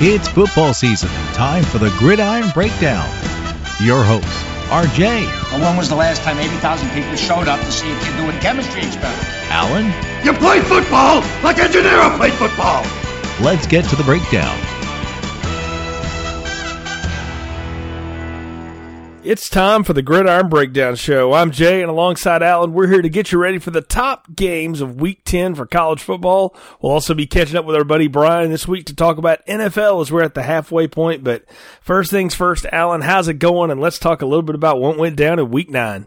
It's football season, time for the Gridiron Breakdown. Your host, RJ. Well, when was the last time 80,000 people showed up to see a kid doing chemistry experiments? Alan. You play football like a Gennaro played football. Let's get to the breakdown. It's time for the Gridiron Breakdown Show. I'm Jay, and alongside Alan, we're here to get you ready for the top games of Week 10 for college football. We'll also be catching up with our buddy Brian this week to talk about NFL as we're at the halfway point. But first things first, Alan, how's it going? And let's talk a little bit about what went down in Week 9.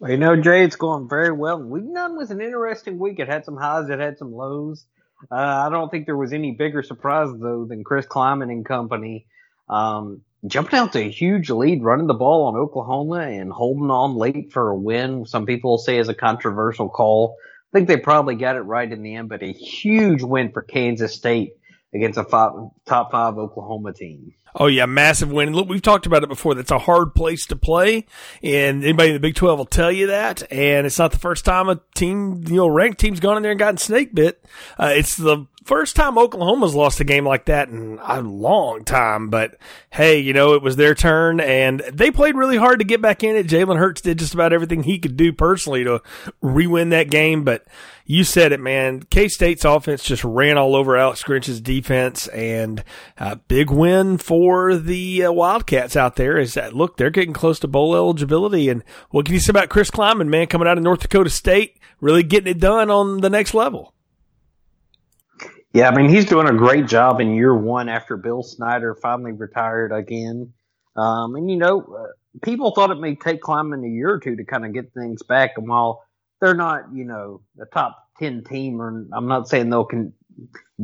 Well, you know, Jay, it's going very well. Week 9 was an interesting week. It had some highs, it had some lows. Uh, I don't think there was any bigger surprise, though, than Chris Klieman and company. Um, jumping out to a huge lead, running the ball on Oklahoma and holding on late for a win. Some people say is a controversial call. I think they probably got it right in the end, but a huge win for Kansas State against a five, top five Oklahoma team. Oh yeah, massive win. Look, we've talked about it before. That's a hard place to play, and anybody in the Big Twelve will tell you that. And it's not the first time a team, you know, ranked team's gone in there and gotten snake bit. Uh, it's the first time Oklahoma's lost a game like that in a long time. But hey, you know, it was their turn, and they played really hard to get back in it. Jalen Hurts did just about everything he could do personally to re-win that game, but you said it, man. K State's offense just ran all over Alex Grinch's defense, and a big win for the uh, Wildcats out there. Is that look, they're getting close to bowl eligibility. And what can you say about Chris Klieman, man, coming out of North Dakota State, really getting it done on the next level? Yeah, I mean he's doing a great job in year one after Bill Snyder finally retired again. Um, and you know, uh, people thought it may take Klieman a year or two to kind of get things back. And while they're not, you know, a top 10 team, or I'm not saying they'll can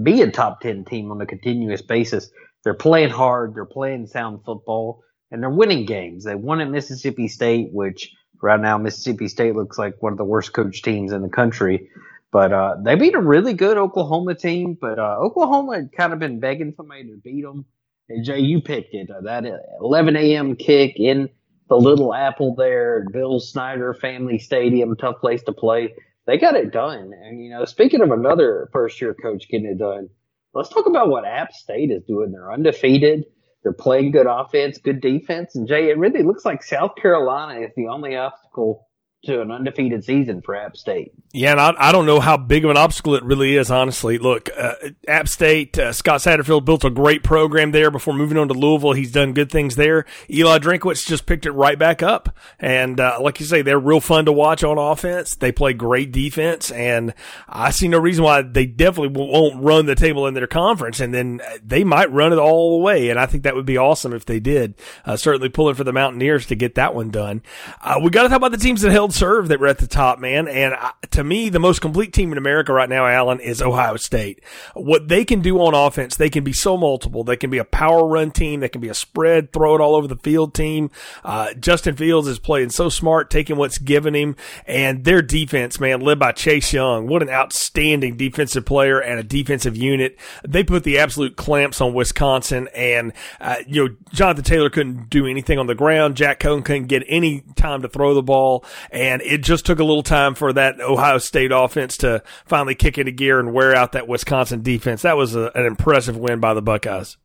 be a top 10 team on a continuous basis. They're playing hard, they're playing sound football, and they're winning games. They won at Mississippi State, which right now Mississippi State looks like one of the worst coach teams in the country. But uh, they beat a really good Oklahoma team. But uh, Oklahoma had kind of been begging somebody to beat them. And Jay, you picked it. Uh, that 11 a.m. kick in the Little Apple there, Bill Snyder Family Stadium, tough place to play. They got it done. And, you know, speaking of another first year coach getting it done, let's talk about what App State is doing. They're undefeated. They're playing good offense, good defense. And Jay, it really looks like South Carolina is the only obstacle to an undefeated season for App State. Yeah, and I, I don't know how big of an obstacle it really is, honestly. Look, uh, App State, uh, Scott Satterfield built a great program there before moving on to Louisville. He's done good things there. Eli Drinkwitz just picked it right back up. And uh, like you say, they're real fun to watch on offense. They play great defense, and I see no reason why they definitely won't run the table in their conference, and then they might run it all the way. And I think that would be awesome if they did. Uh, certainly pulling for the Mountaineers to get that one done. Uh, we got to talk about the teams that held serve that were at the top, man. And uh, to me, the most complete team in America right now, Alan, is Ohio State. What they can do on offense, they can be so multiple. They can be a power run team. They can be a spread, throw it all over the field team. Uh, Justin Fields is playing so smart, taking what's given him. And their defense, man, led by Chase Young. What an outstanding defensive player and a defensive unit. They put the absolute clamps on Wisconsin. And, uh, you know, Jonathan Taylor couldn't do anything on the ground. Jack Coan couldn't get any time to throw the ball. It just took a little time for that Ohio State offense to finally kick into gear and wear out that Wisconsin defense. That was a, an impressive win by the Buckeyes.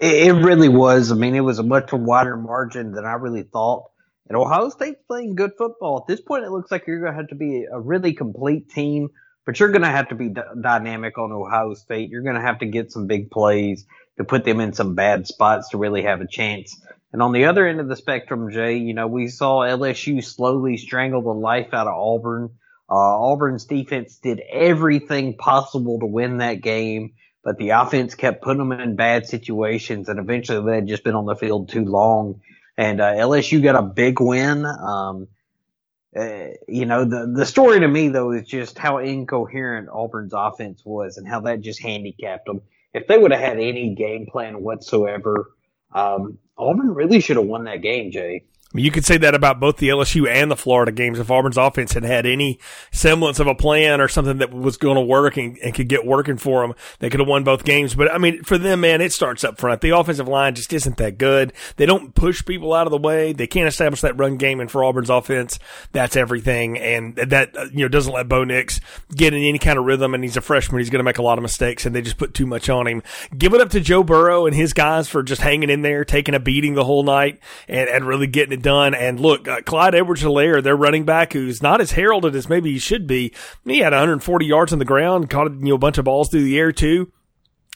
It really was. I mean, it was a much wider margin than I really thought. And Ohio State's playing good football. At this point, it looks like you're going to have to be a really complete team, but you're going to have to be d- dynamic on Ohio State. You're going to have to get some big plays to put them in some bad spots to really have a chance. And on the other end of the spectrum, Jay, you know, we saw LSU slowly strangle the life out of Auburn. Uh, Auburn's defense did everything possible to win that game, but the offense kept putting them in bad situations, and eventually they had just been on the field too long. And uh, LSU got a big win. Um, uh, you know, the the story to me though is just how incoherent Auburn's offense was, and how that just handicapped them. If they would have had any game plan whatsoever, um, Auburn really should have won that game, Jay. Mean, you could say that about both the LSU and the Florida games. If Auburn's offense had had any semblance of a plan or something that was going to work and, and could get working for them, they could have won both games. But I mean, for them, man, it starts up front. The offensive line just isn't that good. They don't push people out of the way. They can't establish that run game. And for Auburn's offense, that's everything. And that, you know, doesn't let Bo Nix get in any kind of rhythm. And he's a freshman. He's going to make a lot of mistakes and they just put too much on him. Give it up to Joe Burrow and his guys for just hanging in there, taking a beating the whole night and, and really getting it done. And look, uh, Clyde Edwards-Helaire, their running back, who's not as heralded as maybe he should be. He had 140 yards on the ground, caught you know, a bunch of balls through the air too.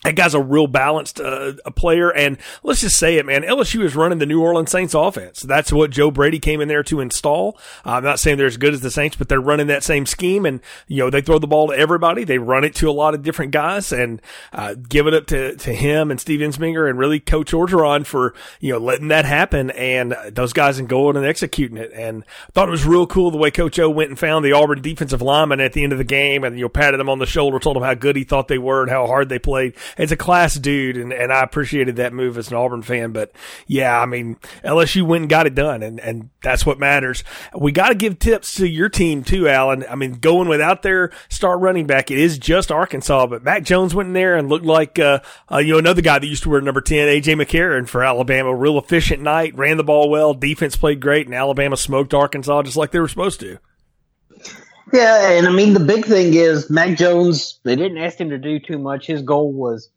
That guy's a real balanced uh, a player, and let's just say it, man. LSU is running the New Orleans Saints offense. That's what Joe Brady came in there to install. Uh, I'm not saying they're as good as the Saints, but they're running that same scheme, and you know they throw the ball to everybody. They run it to a lot of different guys, and uh, give it up to to him and Steve Ensminger and really Coach Orgeron for you know letting that happen, and those guys and going and executing it. And I thought it was real cool the way Coach O went and found the Auburn defensive lineman at the end of the game, and you know patted them on the shoulder, told them how good he thought they were and how hard they played it's a class dude, and, and I appreciated that move as an Auburn fan. But yeah, I mean, LSU went and got it done, and, and that's what matters. We got to give tips to your team too, Alan. I mean, going without their star running back, it is just Arkansas, but Mac Jones went in there and looked like uh, uh, you know another guy that used to wear number ten, AJ McCarron for Alabama. Real efficient night, ran the ball well, defense played great, and Alabama smoked Arkansas just like they were supposed to. Yeah, and I mean the big thing is Mac Jones. They didn't ask him to do too much. His goal was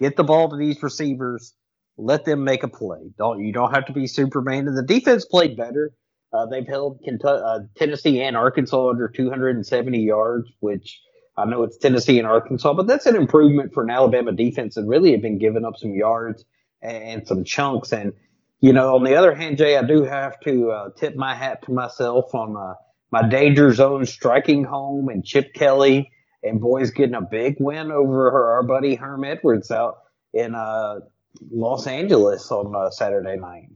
get the ball to these receivers, let them make a play. Don't you don't have to be Superman. And the defense played better. Uh, they've held Kentucky, uh, Tennessee and Arkansas under 270 yards, which I know it's Tennessee and Arkansas, but that's an improvement for an Alabama defense that really have been giving up some yards and, and some chunks. And you know, on the other hand, Jay, I do have to uh, tip my hat to myself on uh, my danger zone striking home and Chip Kelly and boys getting a big win over her, our buddy Herm Edwards out in uh, Los Angeles on uh, Saturday night.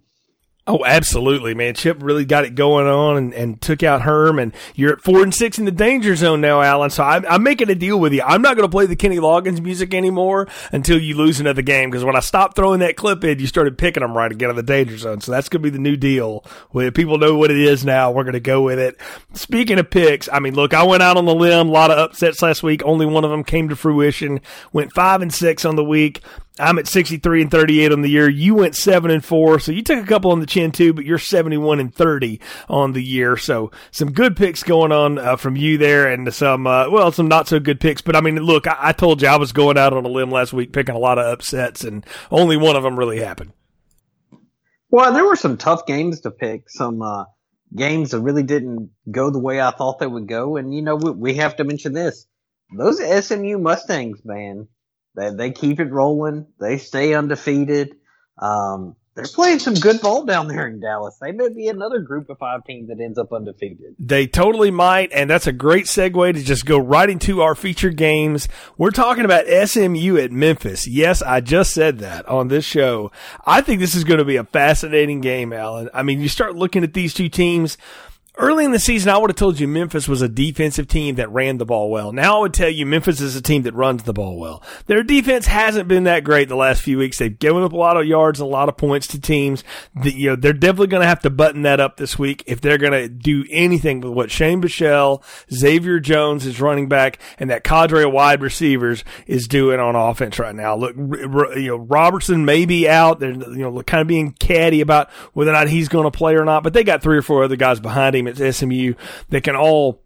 Oh, absolutely, man. Chip really got it going on and, and took out Herm, and you're at four and six in the danger zone now, Alan. So I'm, I'm making a deal with you. I'm not going to play the Kenny Loggins music anymore until you lose another game. Because when I stopped throwing that clip in, you started picking them right again in the danger zone. So that's going to be the new deal. Where people know what it is now, we're going to go with it. Speaking of picks, I mean, look, I went out on the limb. A lot of upsets last week. Only one of them came to fruition. Went five and six on the week. I'm at 63 and 38 on the year. You went 7 and 4. So you took a couple on the chin too, but you're 71 and 30 on the year. So some good picks going on uh, from you there and some, uh, well, some not so good picks. But I mean, look, I-, I told you I was going out on a limb last week picking a lot of upsets and only one of them really happened. Well, there were some tough games to pick. Some, uh, games that really didn't go the way I thought they would go. And, you know, we, we have to mention this. Those SMU Mustangs, man, they, they keep it rolling. They stay undefeated. Um, they're playing some good ball down there in Dallas. They may be another group of five team that ends up undefeated. They totally might, and that's a great segue to just go right into our featured games. We're talking about SMU at Memphis. Yes, I just said that on this show. I think this is going to be a fascinating game, Alan. I mean, you start looking at these two teams. Early in the season, I would have told you Memphis was a defensive team that ran the ball well. Now I would tell you Memphis is a team that runs the ball well. Their defense hasn't been that great the last few weeks. They've given up a lot of yards, a lot of points to teams. That, you know, they're definitely going to have to button that up this week if they're going to do anything with what Shane Buechele, Xavier Jones is running back, and that cadre of wide receivers is doing on offense right now. Look, you know, Robertson may be out. They're, you know, kind of being catty about whether or not he's going to play or not, but they got three or four other guys behind him team at SMU that can all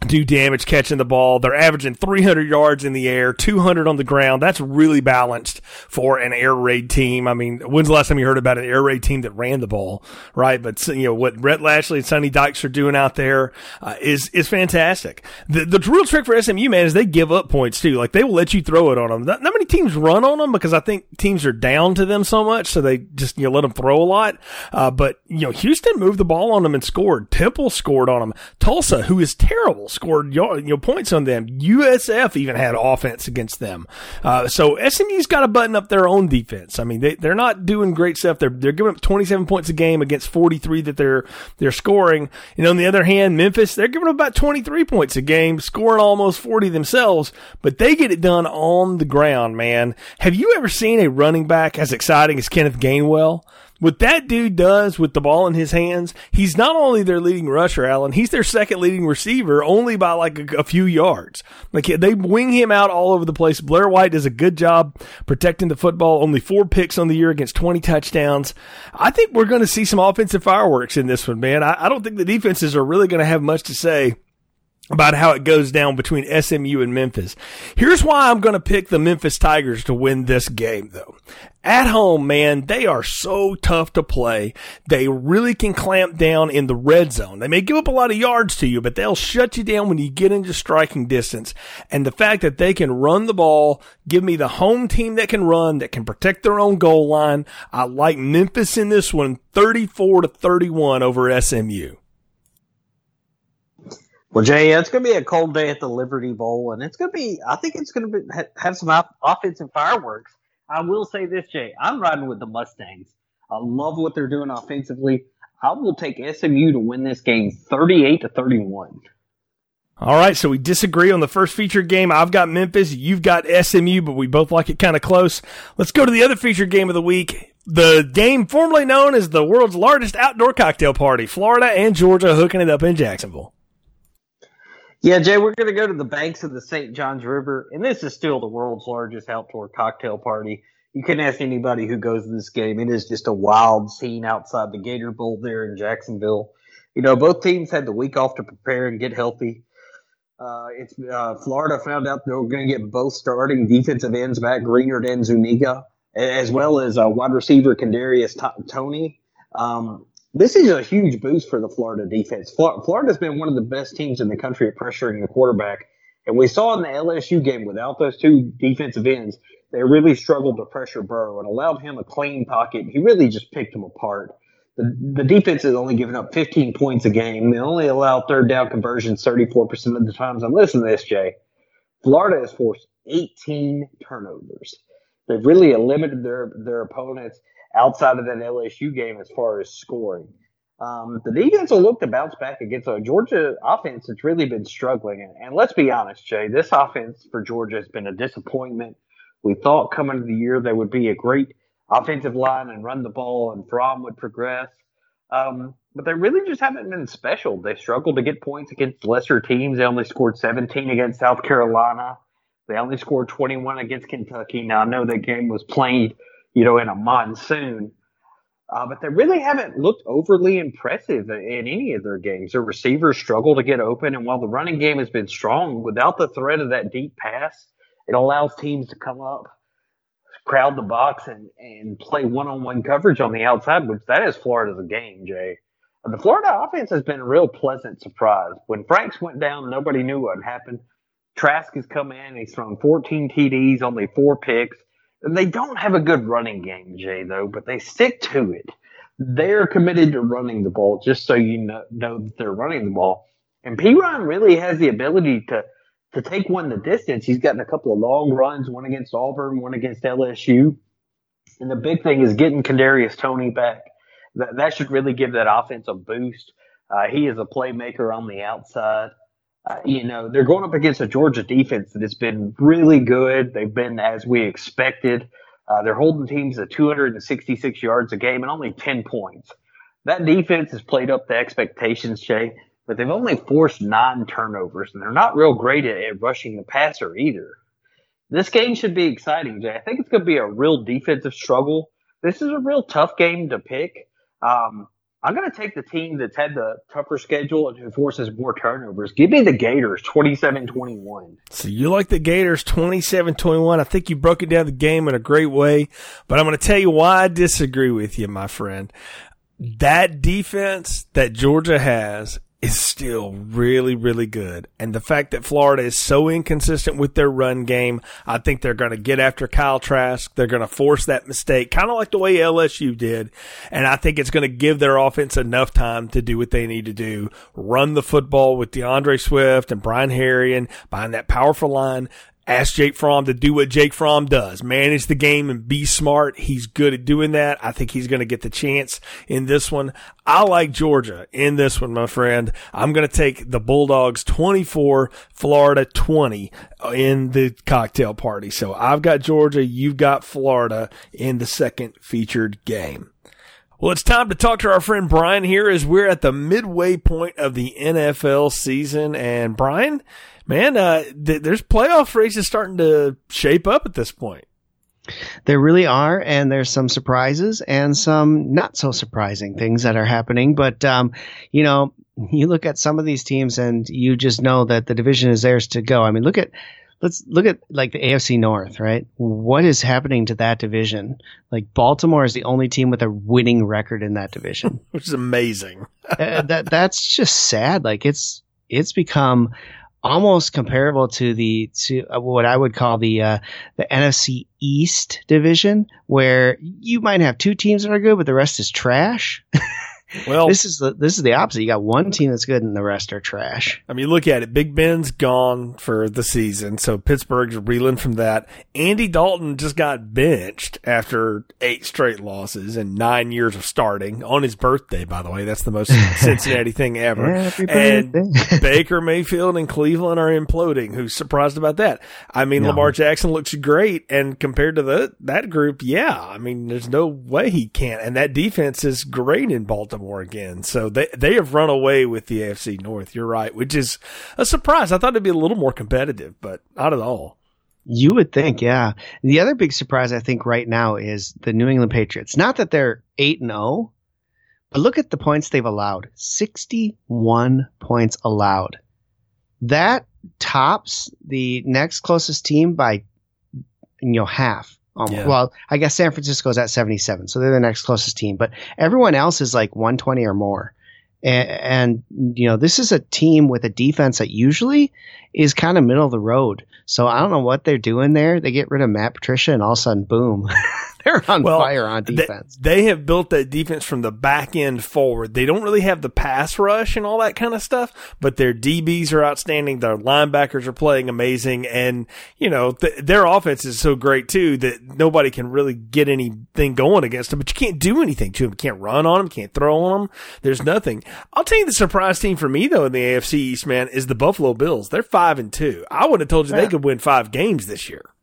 do damage catching the ball. They're averaging 300 yards in the air, 200 on the ground. That's really balanced for an air raid team. I mean, when's the last time you heard about an air raid team that ran the ball, right? But you know what Rhett Lashlee and Sonny Dykes are doing out there uh, is is fantastic. The the real trick for SMU man is they give up points too. Like they will let you throw it on them. Not, not many teams run on them because I think teams are down to them so much, so they just you know let them throw a lot. Uh, but you know Houston moved the ball on them and scored. Temple scored on them. Tulsa, who is terrible scored you know points on them. USF even had offense against them. Uh, so SMU's got to button up their own defense. I mean, they they're not doing great stuff. They're they're giving up 27 points a game against 43 that they're they're scoring. And on the other hand, Memphis they're giving up about 23 points a game, scoring almost 40 themselves, but they get it done on the ground. Man, have you ever seen a running back as exciting as Kenneth Gainwell? What that dude does with the ball in his hands, he's not only their leading rusher, Allen, he's their second leading receiver only by like a, a, few yards. Like they wing him out all over the place. Blair White does a good job protecting the football. Only four picks on the year against 20 touchdowns. I think we're going to see some offensive fireworks in this one, man. I, I don't think the defenses are really going to have much to say about how it goes down between SMU and Memphis. Here's why I'm going to pick the Memphis Tigers to win this game though. At home, man, they are so tough to play. They really can clamp down in the red zone. They may give up a lot of yards to you, but they'll shut you down when you get into striking distance. And the fact that they can run the ball, give me the home team that can run, that can protect their own goal line. I like Memphis in this one, 34 to 31 over SMU. Well, Jay, it's going to be a cold day at the Liberty Bowl, and it's going to be. I think it's going to be, have some offensive fireworks. I will say this, Jay. I'm riding with the Mustangs. I love what they're doing offensively. I will take SMU to win this game, 38 to 31. All right, so we disagree on the first featured game. I've got Memphis, you've got SMU, but we both like it kind of close. Let's go to the other featured game of the week. The game formerly known as the world's largest outdoor cocktail party, Florida and Georgia hooking it up in Jacksonville. Yeah, Jay, we're going to go to the banks of the St. Johns River, and this is still the world's largest outdoor cocktail party. You can ask anybody who goes to this game. It is just a wild scene outside the Gator Bowl there in Jacksonville. You know, both teams had the week off to prepare and get healthy. Uh, it's uh, Florida found out they were going to get both starting defensive ends back, Greenard and Zuniga, as well as uh, wide receiver Kadarius Toney. Um, this is a huge boost for the Florida defense. Florida's been one of the best teams in the country at pressuring the quarterback. And we saw in the LSU game without those two defensive ends, they really struggled to pressure Burrow and allowed him a clean pocket. He really just picked him apart. The, the defense has only given up 15 points a game. They only allow third down conversions 34% of the times. And listen to this, Jay. Florida has forced 18 turnovers. They've really limited their, their opponents outside of that LSU game as far as scoring. Um, the defense will look to bounce back against a Georgia offense that's really been struggling. And, and, let's be honest, Jay, this offense for Georgia has been a disappointment. We thought coming to the year they would be a great offensive line and run the ball, and Fromm would progress. Um, but they really just haven't been special. They struggled to get points against lesser teams. They only scored 17 against South Carolina. They only scored 21 against Kentucky. Now I know that game was played you know, in a monsoon. Uh, but they really haven't looked overly impressive in any of their games. Their receivers struggle to get open, and while the running game has been strong, without the threat of that deep pass, it allows teams to come up, crowd the box, and, and play one-on-one coverage on the outside, which that is Florida's game, Jay. The Florida offense has been a real pleasant surprise. When Franks went down, nobody knew what happened. Trask has come in, he's thrown 14 TDs, only four picks. They don't have a good running game, Jay, though, but they stick to it. They're committed to running the ball, just so you know, know that they're running the ball. And Perine really has the ability to to take one the distance. He's gotten a couple of long runs, one against Auburn, one against LSU. And the big thing is getting Kadarius Toney back. That, that should really give that offense a boost. Uh, he is a playmaker on the outside. Uh, you know, they're going up against a Georgia defense that has been really good. They've been as we expected. Uh, they're holding teams at 266 yards a game and only 10 points. That defense has played up the expectations, Jay, but they've only forced nine turnovers, and they're not real great at, at rushing the passer either. This game should be exciting, Jay. I think it's going to be a real defensive struggle. This is a real tough game to pick. Um, I'm going to take the team that's had the tougher schedule and who forces more turnovers. Give me the Gators 27 21. So you like the Gators 27 21. I think you broke it down the game in a great way, but I'm going to tell you why I disagree with you, my friend. That defense that Georgia has is still really, really good. And the fact that Florida is so inconsistent with their run game, I think they're going to get after Kyle Trask. They're going to force that mistake, kind of like the way LSU did. And I think it's going to give their offense enough time to do what they need to do. Run the football with D'Andre Swift and Brian Herrien behind that powerful line ask Jake Fromm to do what Jake Fromm does, manage the game and be smart. He's good at doing that. I think he's going to get the chance in this one. I like Georgia in this one, my friend. I'm going to take the Bulldogs 24, Florida 20 in the cocktail party. So I've got Georgia. You've got Florida in the second featured game. Well, it's time to talk to our friend Brian here as we're at the midway point of the NFL season. And Brian, man, uh, th- there's playoff races starting to shape up at this point. There really are, and there's some surprises and some not so surprising things that are happening. But um, you know, you look at some of these teams, and you just know that the division is theirs to go. I mean, look at let's look at like the AFC North, right? What is happening to that division? Like Baltimore is the only team with a winning record in that division, which is amazing. uh, that that's just sad. Like it's it's become almost comparable to the to uh, what I would call the uh, the NFC East division, where you might have two teams that are good, but the rest is trash. Well, this is the this is the opposite. You got one team that's good, and the rest are trash. I mean, look at it. Big Ben's gone for the season, so Pittsburgh's reeling from that. Andy Dalton just got benched after eight straight losses and nine years of starting on his birthday. By the way, that's the most Cincinnati thing ever. and Baker Mayfield and Cleveland are imploding. Who's surprised about that? I mean, no. Lamar Jackson looks great, and compared to the that group, yeah. I mean, there's no way he can't. And that defense is great in Baltimore. Baltimore again. So they they have run away with the AFC North. You're right, which is a surprise. I thought it'd be a little more competitive, but not at all. You would think, yeah. The other big surprise I think right now is the New England Patriots. Not that they're 8 and 0, but look at the points they've allowed. 61 points allowed. That tops the next closest team by you know half. Um, yeah. Well, I guess San Francisco's at 77, so they're the next closest team. But everyone else is like 120 or more. And, and, you know, this is a team with a defense that usually is kind of middle of the road. So I don't know what they're doing there. They get rid of Matt Patricia, and all of a sudden, boom. they're on well, fire on defense. They, they, have built that defense from the back end forward. They don't really have the pass rush and all that kind of stuff, but their DBs are outstanding. Their linebackers are playing amazing. And, you know, th- their offense is so great too that nobody can really get anything going against them, but you can't do anything to them. You can't run on them, can't throw on them. There's nothing. I'll tell you the surprise team for me though in the AFC East, man, is the Buffalo Bills. They're five and two. I would have told you yeah. they could win five games this year.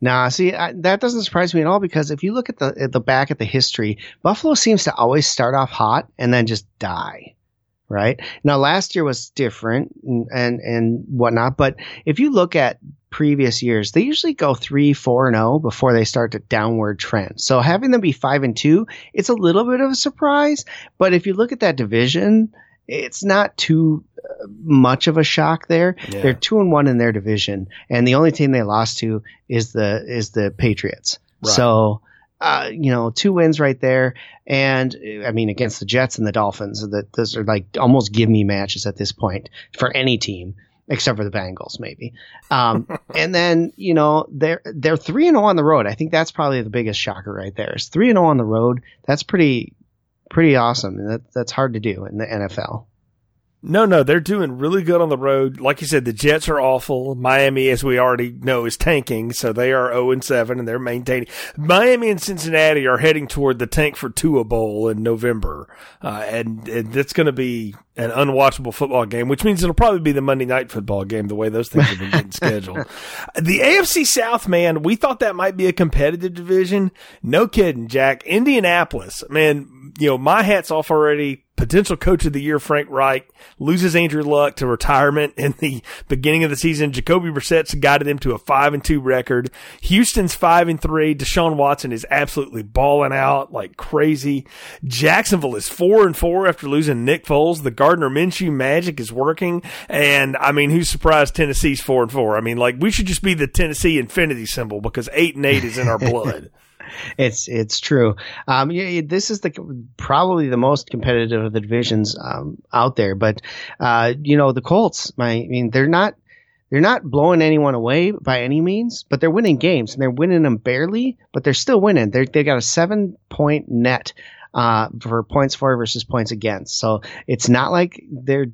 Nah, see, I, that doesn't surprise me at all because if you look at the at the back at the history, Buffalo seems to always start off hot and then just die. Right now, last year was different and, and and whatnot, but if you look at previous years, they usually go three, four, and zero oh before they start to downward trend. So having them be five and two, it's a little bit of a surprise. But if you look at that division, it's not too uh, much of a shock there. Yeah. They're two and one in their division, and the only team they lost to is the is the Patriots. Right. So, uh, you know, two wins right there, and I mean against the Jets and the Dolphins. That those are like almost give me matches at this point for any team except for the Bengals, maybe. Um, and then you know they're they're three and zero oh on the road. I think that's probably the biggest shocker right there. Is three and zero oh on the road. That's pretty pretty awesome. And that, that's hard to do in the NFL. No, no, they're doing really good on the road. Like you said, the Jets are awful. Miami, as we already know, is tanking, so they are 0 and 7 and they're maintaining. Miami and Cincinnati are heading toward the tank for Tua Bowl in November. Uh, and, and it's going to be an unwatchable football game, which means it'll probably be the Monday night football game, the way those things have been getting scheduled. The AFC South, man, we thought that might be a competitive division. No kidding, Jack. Indianapolis, man, you know, my hat's off already potential coach of the year, Frank Reich, loses Andrew Luck to retirement in the beginning of the season. Jacoby Brissett's guided them to a five and two record. Houston's five and three. Deshaun Watson is absolutely balling out like crazy. Jacksonville is four and four after losing Nick Foles. The Gardner Minshew magic is working. And I mean, who's surprised Tennessee's four and four? I mean, like we should just be the Tennessee infinity symbol because eight and eight is in our blood. It's it's true. Um, yeah, this is the probably the most competitive of the divisions um, out there. But uh, you know, the Colts. My, I mean, they're not they're not blowing anyone away by any means, but they're winning games and they're winning them barely, but they're still winning. They they got a seven point net uh, for points for versus points against. So it's not like their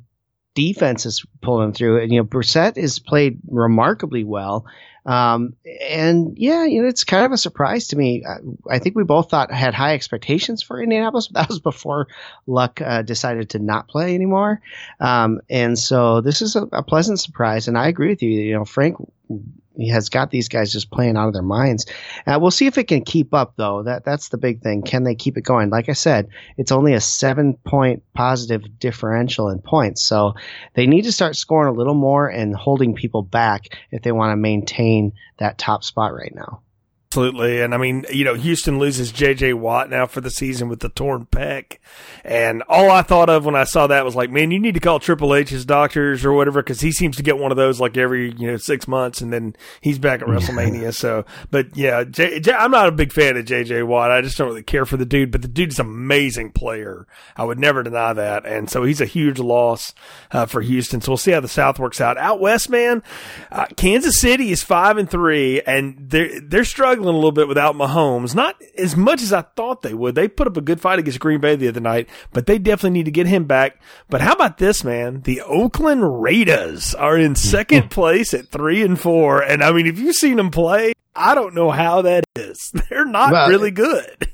defense is pulling through. And you know, Brissett has played remarkably well. Um, and yeah, you know, it's kind of a surprise to me. I, I, think we both thought had high expectations for Indianapolis, but that was before Luck uh, decided to not play anymore. Um, and so this is a, a, pleasant surprise. And I agree with you. You know, Frank he has got these guys just playing out of their minds. Uh, we'll see if it can keep up, though. That that's the big thing. Can they keep it going? Like I said, it's only a seven point positive differential in points, so they need to start scoring a little more and holding people back if they want to maintain that top spot right now. Absolutely. And I mean, you know, Houston loses JJ Watt now for the season with the torn pec. And all I thought of when I saw that was like, man, you need to call Triple H's doctors or whatever because he seems to get one of those like every, you know, six months and then he's back at WrestleMania. so, but yeah, J, J, I'm not a big fan of JJ Watt. I just don't really care for the dude, but the dude's an amazing player. I would never deny that. And so he's a huge loss uh, for Houston. So we'll see how the South works out. Out West, man, uh, Kansas City is five and three and they're, they're struggling struggling a little bit without Mahomes. Not as much as I thought they would. They put up a good fight against Green Bay the other night, but they definitely need to get him back. But how about this, man? The Oakland Raiders are in hmm. second place at three and four. And I mean, if you've seen them play, I don't know how that is. They're not well, really good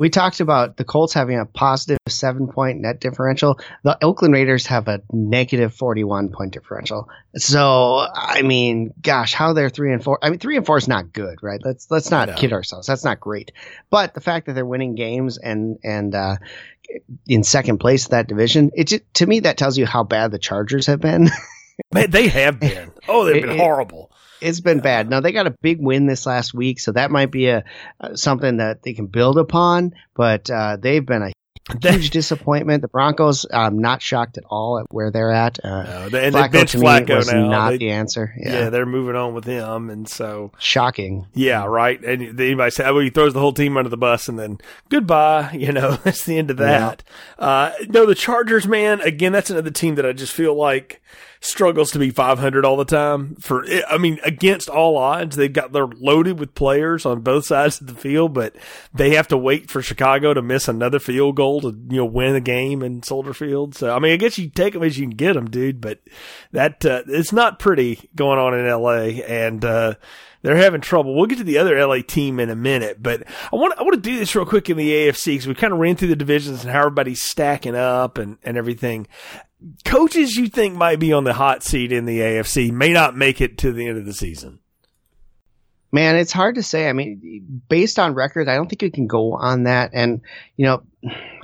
we talked about the Colts having a positive seven point net differential. The Oakland Raiders have a negative 41 point differential. So, I mean, gosh, how they're three and four. I mean, three and four is not good, right? Let's, let's not kid ourselves. That's not great. But the fact that they're winning games and, and, uh, in second place in that division, it just, to me, that tells you how bad the Chargers have been. Man, they have been. Oh, they've been horrible it's been bad. Now they got a big win this last week, so that might be a uh, something that they can build upon. But uh, they've been a huge disappointment. The Broncos, I'm not shocked at all at where they're at. Uh, no, and Flacco, to Flacco me was now. not they, the answer. Yeah. yeah. they're moving on with him, and so shocking. Yeah, right. And anybody say, well, he throws the whole team under the bus, and then goodbye. You know, that's the end of that. Yeah. Uh, no, the Chargers, man. Again, that's another team that I just feel like struggles to be 500 all the time for I mean against all odds they've got they're loaded with players on both sides of the field but they have to wait for Chicago to miss another field goal to you know win the game in Soldier Field so I mean I guess you take them as you can get them dude but that uh, it's not pretty going on in LA and uh, they're having trouble. We'll get to the other LA team in a minute, but I want I want to do this real quick in the AFC because we kind of ran through the divisions and how everybody's stacking up and and everything coaches you think might be on the hot seat in the AFC may not make it to the end of the season? Man, it's hard to say. I mean, based on record, I don't think you can go on that. And, you know,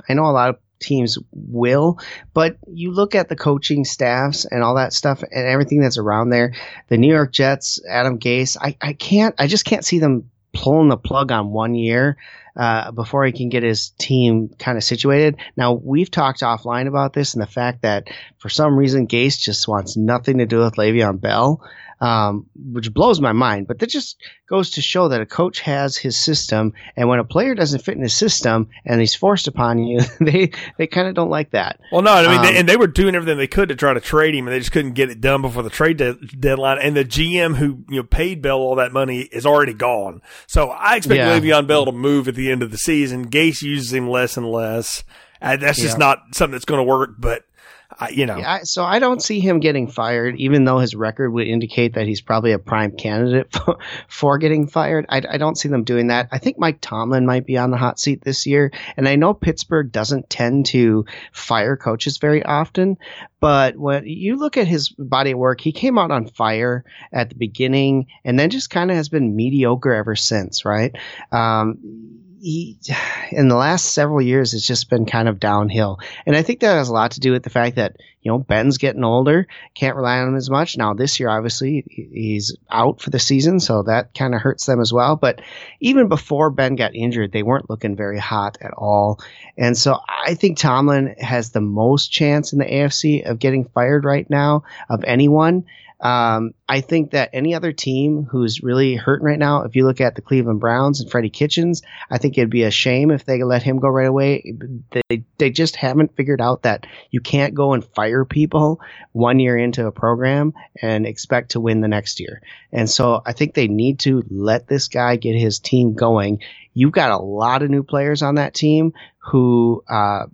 I know a lot of teams will, but you look at the coaching staffs and all that stuff and everything that's around there. The New York Jets, Adam Gase, I, I can't, I just can't see them pulling the plug on one year uh, before he can get his team kind of situated. Now we've talked offline about this and the fact that for some reason Gase just wants nothing to do with Le'Veon Bell um, which blows my mind. But that just goes to show that a coach has his system, and when a player doesn't fit in his system and he's forced upon you, they they kind of don't like that. Well, no, I mean, um, they, and they were doing everything they could to try to trade him, and they just couldn't get it done before the trade de- deadline. And the GM who you know paid Bell all that money is already gone. So I expect yeah. Le'Veon Bell to move at the end of the season. Gase uses him less and less. Uh, that's just yeah. not something that's going to work. But I, you know. Yeah, so I don't see him getting fired, even though his record would indicate that he's probably a prime candidate for, for getting fired. I, I, don't see them doing that. I think Mike Tomlin might be on the hot seat this year, and I know Pittsburgh doesn't tend to fire coaches very often, but when you look at his body of work, he came out on fire at the beginning, and then just kind of has been mediocre ever since, right? Um, he, in the last several years, it's just been kind of downhill. And I think that has a lot to do with the fact that, you know, Ben's getting older, can't rely on him as much. Now, this year, obviously, he's out for the season, so that kind of hurts them as well. But even before Ben got injured, they weren't looking very hot at all. And so I think Tomlin has the most chance in the AFC of getting fired right now of anyone. Um, I think that any other team who's really hurting right now, if you look at the Cleveland Browns and Freddie Kitchens, I think it'd be a shame if they let him go right away. They, they just haven't figured out that you can't go and fire people one year into a program and expect to win the next year. And so I think they need to let this guy get his team going. You've got a lot of new players on that team who, uh,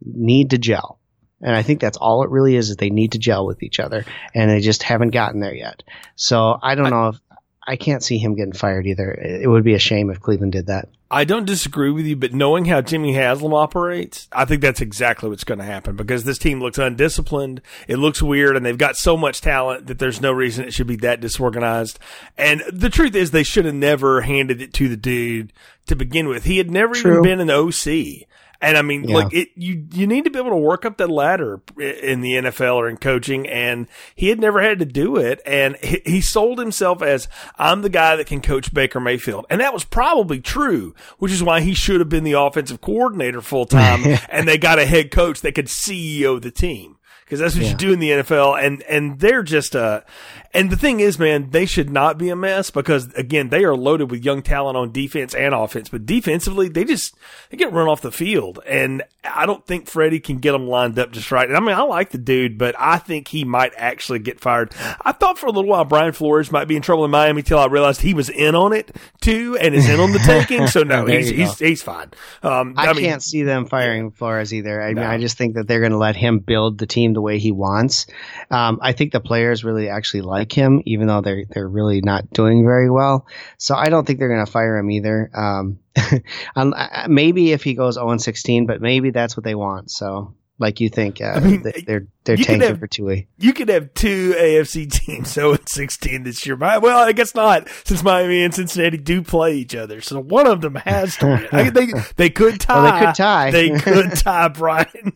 need to gel and I think that's all it really is, is they need to gel with each other and they just haven't gotten there yet. So I don't I, know if I can't see him getting fired either. It would be a shame if Cleveland did that. I don't disagree with you, but knowing how Jimmy Haslam operates, I think that's exactly what's going to happen because this team looks undisciplined. It looks weird and they've got so much talent that there's no reason it should be that disorganized. And the truth is they should have never handed it to the dude to begin with. He had never True. even been an OC. And I mean, Yeah. like it, you, you need to be able to work up that ladder in the NFL or in coaching. And he had never had to do it. And he, he sold himself as I'm the guy that can coach Baker Mayfield. And that was probably true, which is why he should have been the offensive coordinator full time. and they got a head coach that could CEO the team. Cause that's what Yeah. you do in the NFL. And, and they're just, uh, and the thing is, man, they should not be a mess because again, they are loaded with young talent on defense and offense, but defensively, they just, they get run off the field. And I don't think Freddie can get them lined up just right. And I mean, I like the dude, but I think he might actually get fired. I thought for a little while Brian Flores might be in trouble in Miami till I realized he was in on it too and is in on the taking. So no, he's, he's, he's fine. Um, I, mean, can't see them firing Flores either. I mean, I just think that they're going to let him build the team the way he wants. Um, I think the players really actually like him, even though they're they're really not doing very well. So I don't think they're going to fire him either. Um, um, maybe if he goes 0 and 16, but maybe that's what they want. So, like you think, uh, mean, they- they're they're tanking have- for Tua. you could have two AFC teams 0 and 16 this year. Well, I guess not, since Miami and Cincinnati do play each other. So one of them has to win. I, they, they could tie. Well, they could tie. They could tie, Brian.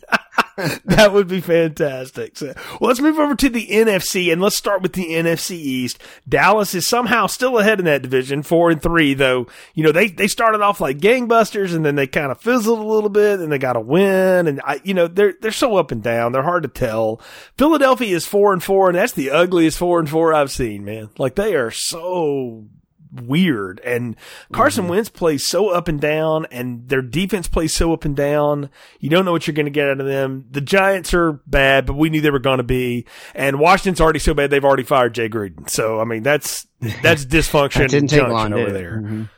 that would be fantastic. So, well, let's move over to the NFC and let's start with the NFC East. Dallas is somehow still ahead in that division, four and three, though. You know, they, they started off like gangbusters and then they kind of fizzled a little bit and they got a win. And I, you know, they're, they're so up and down. They're hard to tell. Philadelphia is four and four and that's the ugliest four and four I've seen, man. Like they are so weird. And Carson Wentz plays so up and down, and their defense plays so up and down. You don't know what you're going to get out of them. The Giants are bad, but we knew they were going to be. And Washington's already so bad they've already fired Jay Gruden. So I mean that's that's dysfunction. That didn't take long over it? there. Mhm.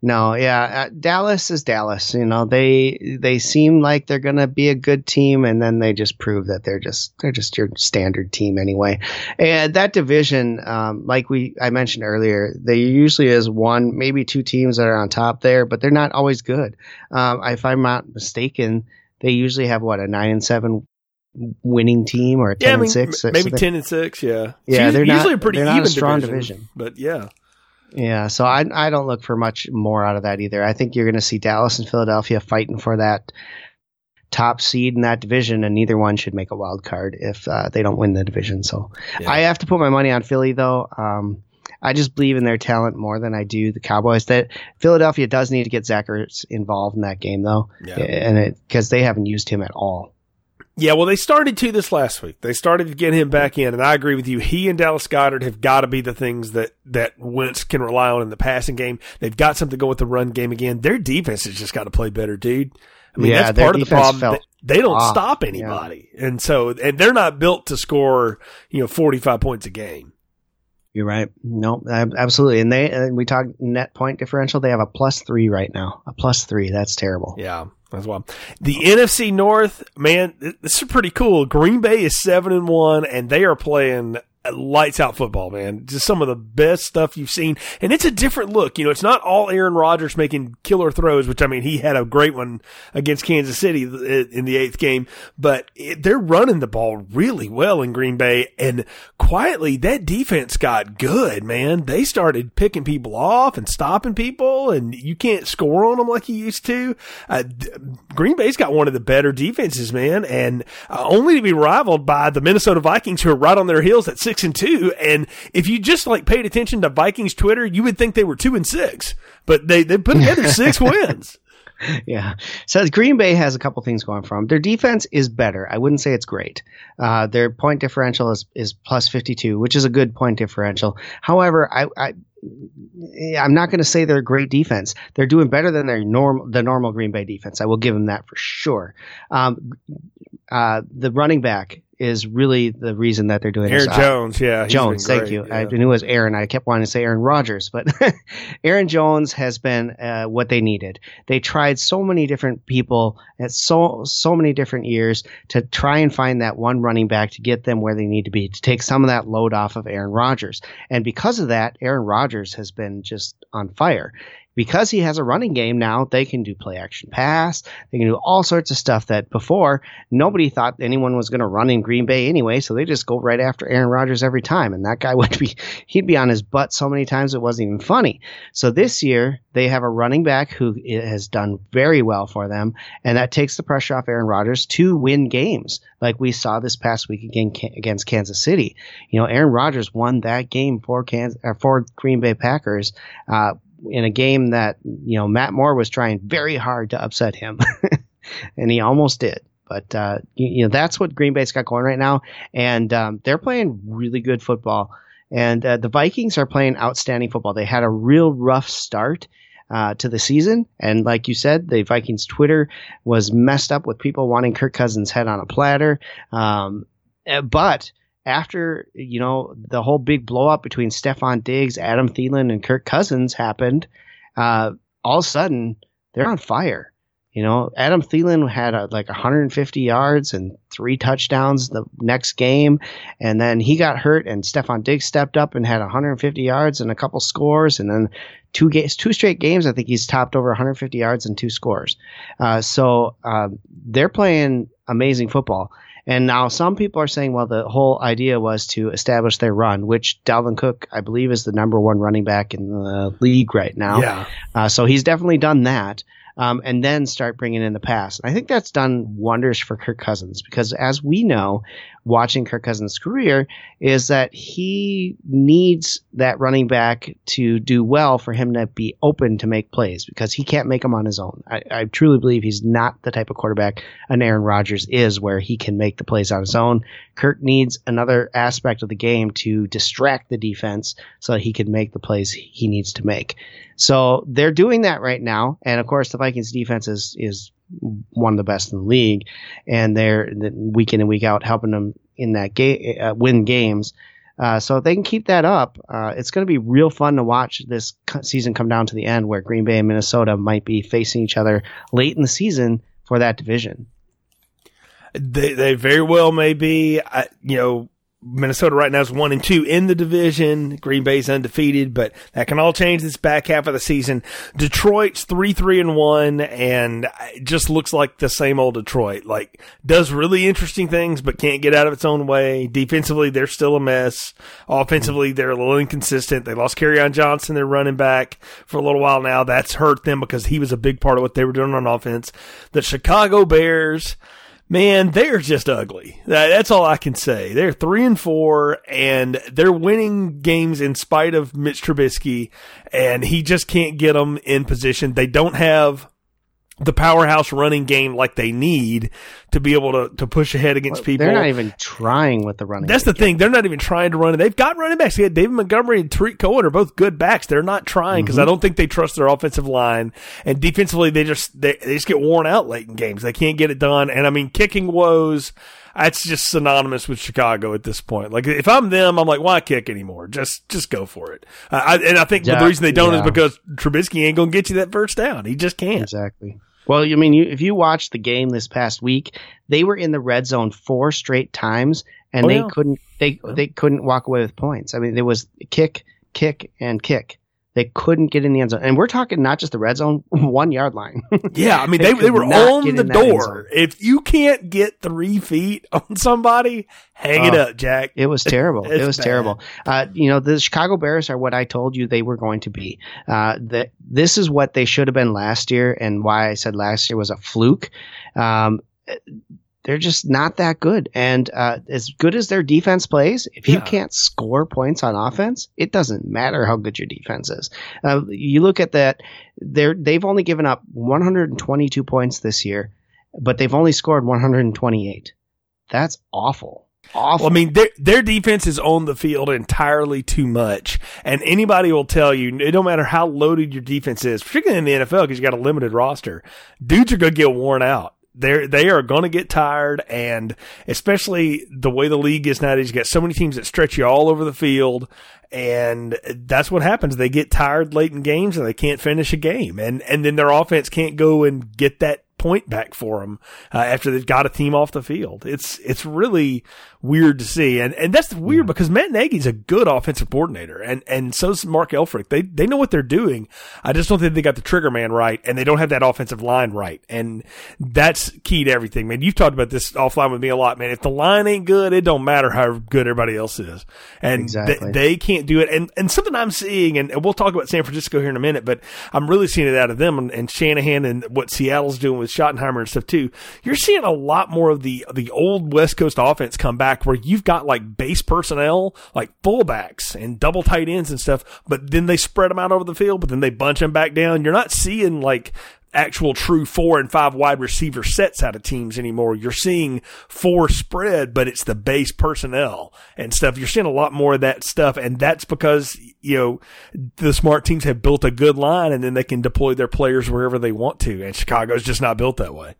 No, yeah, uh, Dallas is Dallas. You know, they they seem like they're gonna be a good team, and then they just prove that they're just they're just your standard team anyway. And that division, um, like we I mentioned earlier, there usually is one, maybe two teams that are on top there, but they're not always good. Um, if I'm not mistaken, they usually have what a nine and seven winning team or a ten Yeah, I mean, and six. maybe So ten and six. Yeah, Yeah, they're usually not- a pretty they're not a even strong division, division. But yeah, Yeah, so I I don't look for much more out of that either. I think you're going to see Dallas and Philadelphia fighting for that top seed in that division, and neither one should make a wild card if uh, they don't win the division. So Yeah. I have to put my money on Philly though. Um, I just believe in their talent more than I do the Cowboys. That Philadelphia does need to get Zach Ertz involved in that game though, Yeah. and because they haven't used him at all. Yeah, well, they started to this last week. They started to get him back in, and I agree with you. He and Dallas Goedert have got to be the things that that Wentz can rely on in the passing game. They've got something to go with the run game again. Their defense has just got to play better, dude. I mean, Yeah, that's part of the problem. They, they don't off, stop yeah. anybody, and so and they're not built to score, you know, forty five points a game. You're right. No, absolutely. And they and we talk net point differential. They have a plus three right now. A plus three. That's terrible. Yeah, that's why. The NFC North, man, this is pretty cool. Green Bay is seven and one, and they are playing lights out football, man. Just some of the best stuff you've seen, and it's a different look. You know, it's not all Aaron Rodgers making killer throws, which I mean, he had a great one against Kansas City in the eighth game, but it, they're running the ball really well in Green Bay, and quietly that defense got good, man. They started picking people off and stopping people, and you can't score on them like you used to. Uh, Green Bay's got one of the better defenses, man, and uh, only to be rivaled by the Minnesota Vikings, who are right on their heels at six and two. And if you just like paid attention to Vikings Twitter, you would think they were two and six, but they they put together six wins. Yeah. So Green Bay has a couple things going for them. Their defense is better. I wouldn't say it's great. Uh, their point differential is, is plus 52, which is a good point differential. However, I, I I'm not going to say they're a great defense. They're doing better than their normal the normal Green Bay defense. I will give them that for sure. Um, uh, the running back is really the reason that they're doing it. Aaron this. Jones, yeah, Jones, thank you. yeah. I knew it was Aaron. I kept wanting to say Aaron Rodgers, but Aaron Jones has been uh, what they needed. They tried so many different people at so so many different years to try and find that one running back to get them where they need to be to take some of that load off of Aaron Rodgers. And because of that, Aaron Rodgers has been just on fire because he has a running game now, they can do play action pass. They can do all sorts of stuff that before nobody thought anyone was going to run in Green Bay anyway. So they just go right after Aaron Rodgers every time. And that guy would be, he'd be on his butt so many times it wasn't even funny. So this year they have a running back who has done very well for them. And that takes the pressure off Aaron Rodgers to win games like we saw this past week against Kansas City. You know, Aaron Rodgers won that game for Kansas, for Green Bay Packers. Uh, in a game that you know Matt Moore was trying very hard to upset him, and he almost did. But uh, you, you, know that's what Green Bay's got going right now, and um, they're playing really good football. And uh, the Vikings are playing outstanding football. They had a real rough start. Uh, to the season. And like you said, the Vikings Twitter was messed up with people wanting Kirk Cousins' head on a platter. Um, eh, but after you know the whole big blow up between Stefon Diggs, Adam Thielen, and Kirk Cousins happened, uh, all of a sudden they're on fire. You know, Adam Thielen had a, like 150 yards and three touchdowns the next game, and then he got hurt, and Stefon Diggs stepped up and had 150 yards and a couple scores, and then two games, two straight games, I think he's topped over 150 yards and two scores. Uh, so uh, they're playing amazing football. And now some people are saying, well, the whole idea was to establish their run, which Dalvin Cook, I believe, is the number one running back in the league right now. Yeah. Uh, so he's definitely done that um, and then start bringing in the pass. I think that's done wonders for Kirk Cousins because, as we know, watching Kirk Cousins' career, is that he needs that running back to do well for him to be open to make plays because he can't make them on his own. I, I truly believe he's not the type of quarterback an Aaron Rodgers is, where he can make the plays on his own. Kirk needs another aspect of the game to distract the defense so that he can make the plays he needs to make. So they're doing that right now, and of course the Vikings defense is is one of the best in the league, and they're week in and week out helping them in that game uh, win games. Uh, so if they can keep that up, uh, it's going to be real fun to watch this season come down to the end, where Green Bay and Minnesota might be facing each other late in the season for that division. They, they very well may be. You know, Minnesota right now is one and two in the division. Green Bay's undefeated, but that can all change this back half of the season. Detroit's three, three and one, and just looks like the same old Detroit. Like does really interesting things, but can't get out of its own way. Defensively, they're still a mess. Offensively, they're a little inconsistent. They lost Kerryon Johnson, their running back, for a little while now. That's hurt them because he was a big part of what they were doing on offense. The Chicago Bears man, they're just ugly. That's all I can say. They're three and four, and they're winning games in spite of Mitch Trubisky, and he just can't get them in position. They don't have the powerhouse running game like they need to be able to, to push ahead against people. They're not even trying with the running. That's the thing. They're not even trying to run it. They've got running backs. Yeah, David Montgomery and Tarik Cohen are both good backs. They're not trying because mm-hmm. I don't think they trust their offensive line. And defensively, they just they, they just get worn out late in games. They can't get it done. And I mean, kicking woes. That's just synonymous with Chicago at this point. Like if I'm them, I'm like, why kick anymore? Just just go for it. Uh, I, and I think yeah, the reason they don't yeah. is because Trubisky ain't gonna get you that first down. He just can't. Exactly. Well, I mean, you, if you watched the game this past week, they were in the red zone four straight times, and oh, they yeah. couldn't they they couldn't walk away with points. I mean, there was kick, kick, and kick. They couldn't get in the end zone, and we're talking not just the red zone, one yard line. yeah, I mean they, they, they were on the door. If you can't get three feet on somebody, hang it up, Jack. It was terrible. it was bad. terrible. Uh, you know, the Chicago Bears are what I told you they were going to be. Uh, that this is what they should have been last year, and why I said last year was a fluke. Um, they're just not that good. And uh, as good as their defense plays, if you yeah. can't score points on offense, it doesn't matter how good your defense is. Uh, you look at that; they're they've only given up 122 points this year, but they've only scored 128. That's awful. Awful. Well, I mean, their their defense is on the field entirely too much, and anybody will tell you it don't matter how loaded your defense is, particularly in the NFL because you got a limited roster. Dudes are going to get worn out they're they are going to get tired, and especially the way the league is nowadays, you got so many teams that stretch you all over the field, and that's what happens. They get tired late in games and they can't finish a game, and and then their offense can't go and get that point back for them uh, after they've got a team off the field. It's it's really weird to see, and and that's weird because Matt Nagy's a good offensive coordinator, and and so's Mark Helfrich. They they know what they're doing. I just don't think they got the trigger man right, and they don't have that offensive line right, and that's key to everything, man. You've talked about this offline with me a lot, man. If the line ain't good, it don't matter how good everybody else is, and Exactly. they, they can't do it. And and something I'm seeing, and we'll talk about San Francisco here in a minute, but I'm really seeing it out of them and, and Shanahan and what Seattle's doing with Schottenheimer and stuff too. You're seeing a lot more of the the old West Coast offense come back, where you've got like base personnel, like fullbacks and double tight ends and stuff, but then they spread them out over the field, but then they bunch them back down. You're not seeing like actual true four and five wide receiver sets out of teams anymore. You're seeing four spread, but it's the base personnel and stuff. You're seeing a lot more of that stuff. And that's because, you know, the smart teams have built a good line and then they can deploy their players wherever they want to. And Chicago's just not built that way.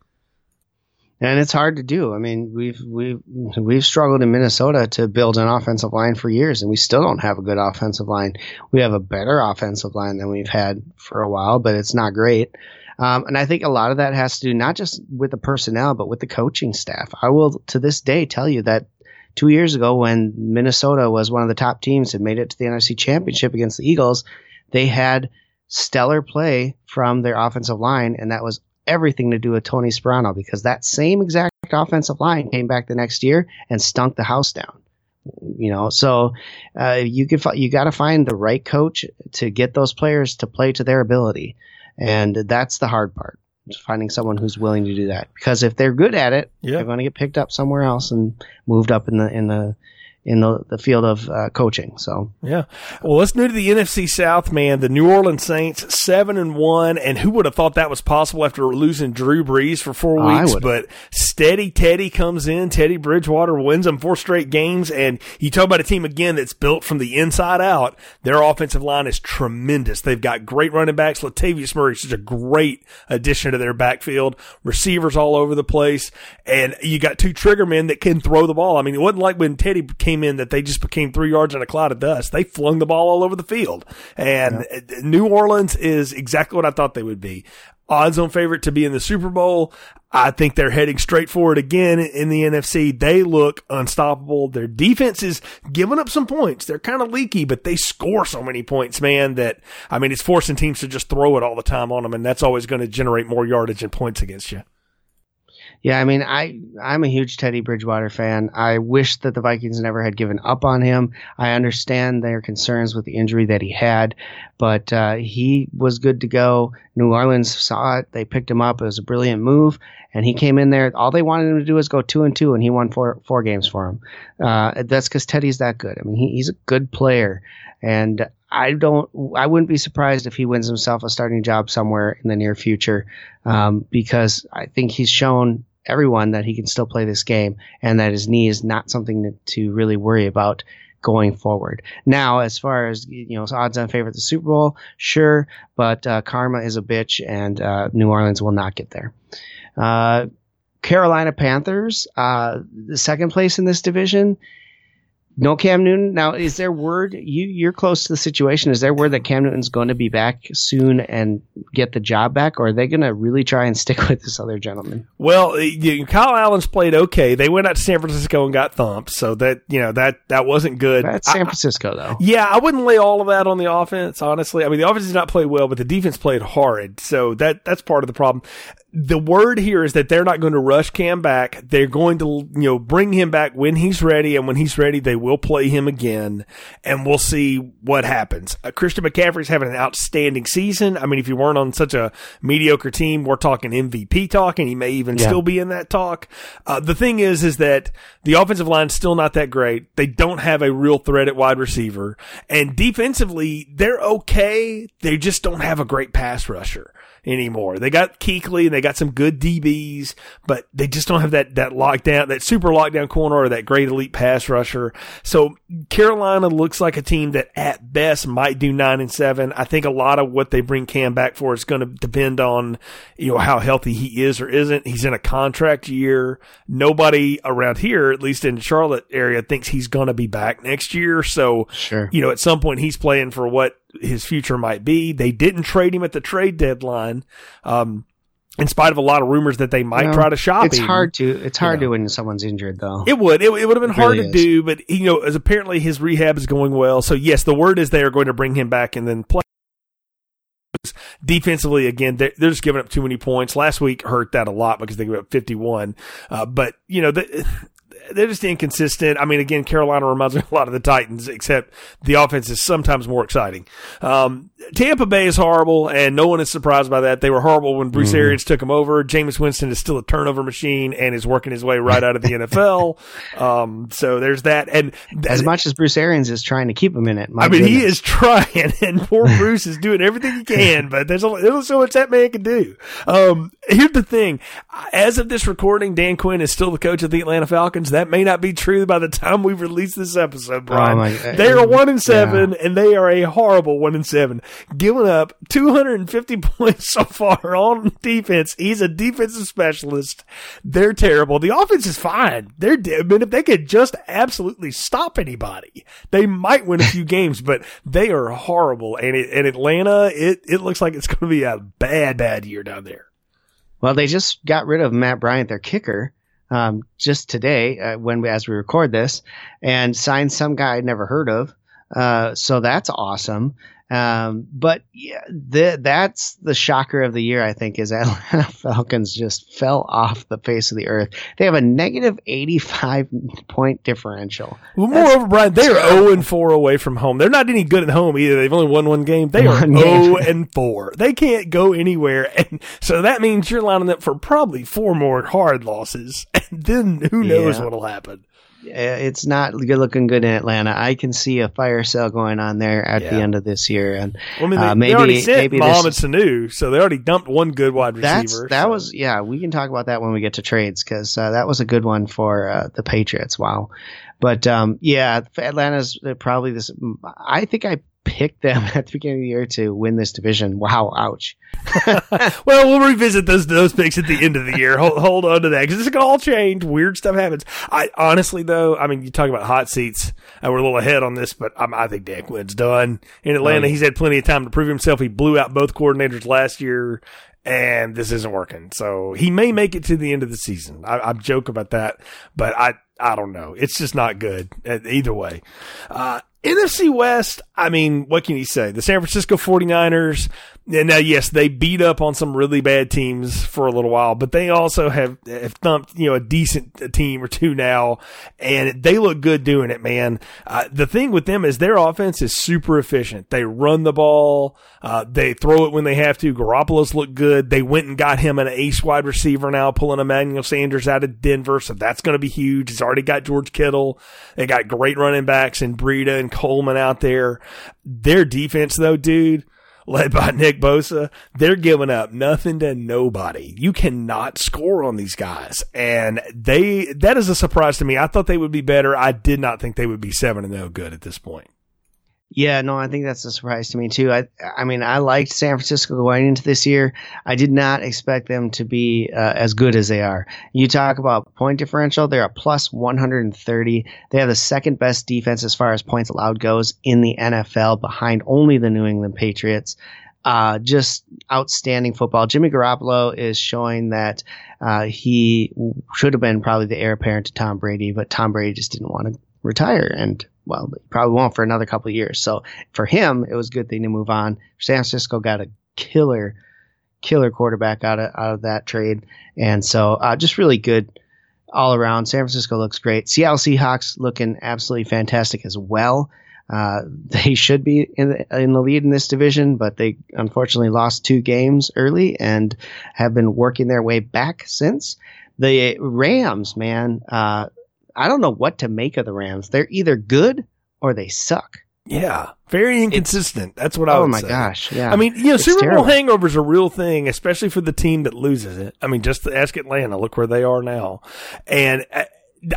and it's hard to do. I mean, we've we've we've struggled in Minnesota to build an offensive line for years, and we still don't have a good offensive line. We have a better offensive line than we've had for a while, but it's not great. Um, and I think a lot of that has to do not just with the personnel, but with the coaching staff. I will to this day tell you that two years ago, when Minnesota was one of the top teams and made it to the NFC Championship against the Eagles, they had stellar play from their offensive line, and that was everything to do with Tony Sparano because that same exact offensive line came back the next year and stunk the house down. You know, so uh, you could you got to find the right coach to get those players to play to their ability, and that's the hard part. Finding someone who's willing to do that because if they're good at it, Yeah. they're going to get picked up somewhere else and moved up in the in the in the, the field of uh, coaching. So Yeah. Well, let's move to the NFC South, man. The New Orleans Saints, seven and one, and who would have thought that was possible after losing Drew Brees for four weeks? But steady Teddy comes in. Teddy Bridgewater wins them four straight games, and you talk about a team again that's built from the inside out. Their offensive line is tremendous. They've got great running backs. Latavius Murray is a great addition to their backfield. Receivers all over the place, and you got two trigger men that can throw the ball. I mean, it wasn't like when Teddy came in that they just became three yards in a cloud of dust. They flung the ball all over the field, and New Orleans is exactly what I thought they would be. Odds on favorite to be in the Super Bowl. I think they're heading straight forward again in the NFC. They look unstoppable. Their defense is giving up some points. They're kind of leaky, but they score so many points, man, that, I mean, it's forcing teams to just throw it all the time on them, and that's always going to generate more yardage and points against you. Yeah, I mean, I I'm a huge Teddy Bridgewater fan. I wish that the Vikings never had given up on him. I understand their concerns with the injury that he had, but uh, he was good to go. New Orleans saw it; they picked him up. It was a brilliant move, and he came in there. All they wanted him to do was go two and two, and he won four four games for him. Uh, that's because Teddy's that good. I mean, he, he's a good player, and I don't. I wouldn't be surprised if he wins himself a starting job somewhere in the near future, um, because I think he's shown everyone that he can still play this game and that his knee is not something to, really worry about going forward. Now, as far as you know, odds on favorite the Super Bowl, sure, but uh, karma is a bitch, and uh, New Orleans will not get there. Uh, Carolina Panthers, uh, the second place in this division. No Cam Newton. Now, is there word you you're close to the situation? Is there word that Cam Newton's going to be back soon and get the job back, or are they going to really try and stick with this other gentleman? Well, you, Kyle Allen's played okay. They went out to San Francisco and got thumped, so that you know that that wasn't good. That's San Francisco, though. Yeah, I wouldn't lay all of that on the offense, honestly. I mean, the offense did not play well, but the defense played horrid. So that that's part of the problem. The word here is that they're not going to rush Cam back. They're going to, you know, bring him back when he's ready, and when he's ready, they will play him again, and we'll see what happens. Uh, Christian McCaffrey's having an outstanding season. I mean, if you weren't on such a mediocre team, we're talking MVP talk, and he may even Yeah. still be in that talk. Uh, the thing is, is that the offensive line's still not that great. They don't have a real threat at wide receiver, and defensively, they're okay. They just don't have a great pass rusher anymore. They got Kuechly and they got some good DBs, but they just don't have that that lockdown, that super lockdown corner or that great elite pass rusher. So Carolina looks like a team that at best might do nine and seven. I think a lot of what they bring Cam back for is going to depend on you know how healthy he is or isn't. He's in a contract year. Nobody around here, at least in the Charlotte area, thinks he's going to be back next year. So Sure. you know, at some point he's playing for what his future might be. They didn't trade him at the trade deadline. Um, in spite of a lot of rumors that they might try to shop It's him. hard to it's hard know. to when someone's injured though. It would. It, it would have been It hard really to is. do, but you know, as apparently his rehab is going well. So yes, the word is they are going to bring him back and then play. Defensively, again, they're, they're just giving up too many points. Last week hurt that a lot because they gave up 51. Uh, but you know, the, they're just inconsistent. I mean, again, Carolina reminds me a lot of the Titans, except the offense is sometimes more exciting. Um, Tampa Bay is horrible, and no one is surprised by that. They were horrible when Bruce Arians took them over. Jameis Winston is still a turnover machine and is working his way right out of the NFL. Um, so there's that. And as much as Bruce Arians is trying to keep him in it, I mean, he is trying, and poor Bruce is doing everything he can, but there's only, there's so much that man can do. Um, here's the thing: as of this recording, Dan Quinn is still the coach of the Atlanta Falcons. That may not be true by the time we release this episode, oh, Brian. Oh, uh, my- they are one and seven, and they are a horrible one and seven, giving up 250 points so far on defense. He's a defensive specialist. They're terrible. The offense is fine. They're. I mean, if they could just absolutely stop anybody, they might win a few games. But they are horrible. And it, in Atlanta, it it looks like it's going to be a bad, bad year down there. Well, they just got rid of Matt Bryant, their kicker, um, just today uh, when we, as we record this, and signed some guy I'd never heard of. Uh, so that's awesome. Um, but yeah, the, that's the shocker of the year, I think, is Atlanta Falcons just fell off the face of the earth. They have a negative 85 point differential. Well, moreover, Brian, they are zero and four away from home. They're not any good at home either. They've only won one game. They are game. zero and four. They can't go anywhere, and so that means you're lining up for probably four more hard losses, and then who knows Yeah. what'll happen. Uh, It's not good looking good in Atlanta. I can see a fire sale going on there at the end of this year. And Well, I mean, they, uh, they maybe, already sent maybe this- Mohamed Sanu, so they already dumped one good wide That's receiver. that so- was yeah. We can talk about that when we get to trades because uh, that was a good one for uh, the Patriots. Wow, but um, yeah, Atlanta's uh, probably this. I think I picked them at the beginning of the year to win this division. Wow, ouch. well, we'll revisit those those picks at the end of the year. Hold, hold on to that because it's going to all change. Weird stuff happens. I honestly, though, I mean, you talk about hot seats. and we're a little ahead on this, but I'm, I think Dan Quinn's done in Atlanta. He's had plenty of time to prove himself. He blew out both coordinators last year, and this isn't working. So he may make it to the end of the season. I, I joke about that, but I I don't know. It's just not good uh, either way. Uh, NFC West, I mean, what can you say? The San Francisco 49ers, and now, yes, they beat up on some really bad teams for a little while, but they also have, have thumped, you know, a decent team or two now, and they look good doing it, man. Uh, the thing with them is their offense is super efficient. They run the ball, uh, they throw it when they have to. Garoppolo's look good. They went and got him an ace wide receiver now, pulling Emmanuel Sanders out of Denver, so that's going to be huge. He's already got George Kittle. They got great running backs in Breida and Coleman out there. Their defense, though, dude, led by Nick Bosa, they're giving up nothing to nobody. You cannot score on these guys. And they, that is a surprise to me. I thought they would be better. I did not think they would be 7 and 0 good at this point. Yeah, no, I think that's a surprise to me too. I, I mean, I liked San Francisco going into this year. I did not expect them to be uh, as good as they are. You talk about point differential; they're a plus 130. They have the second best defense as far as points allowed goes in the NFL, behind only the New England Patriots. Uh, just outstanding football. Jimmy Garoppolo is showing that uh, he should have been probably the heir apparent to Tom Brady, but Tom Brady just didn't want to retire and well, probably won't for another couple years. So for him, it was a good thing to move on. San Francisco got a killer, killer quarterback out of out of that trade, and so uh, just really good all around. San Francisco looks great. Seattle Seahawks looking absolutely fantastic as well. Uh, they should be in the, in the lead in this division, but they unfortunately lost two games early and have been working their way back since. The Rams, man, uh, I don't know what to make of the Rams. They're either good or they suck. Yeah. Very inconsistent. That's what I was thinking. Oh my say. gosh, yeah. I mean, you know, It's Super Bowl terrible. hangovers a real thing, especially for the team that loses it. I mean, just ask Atlanta. Look where they are now. And uh,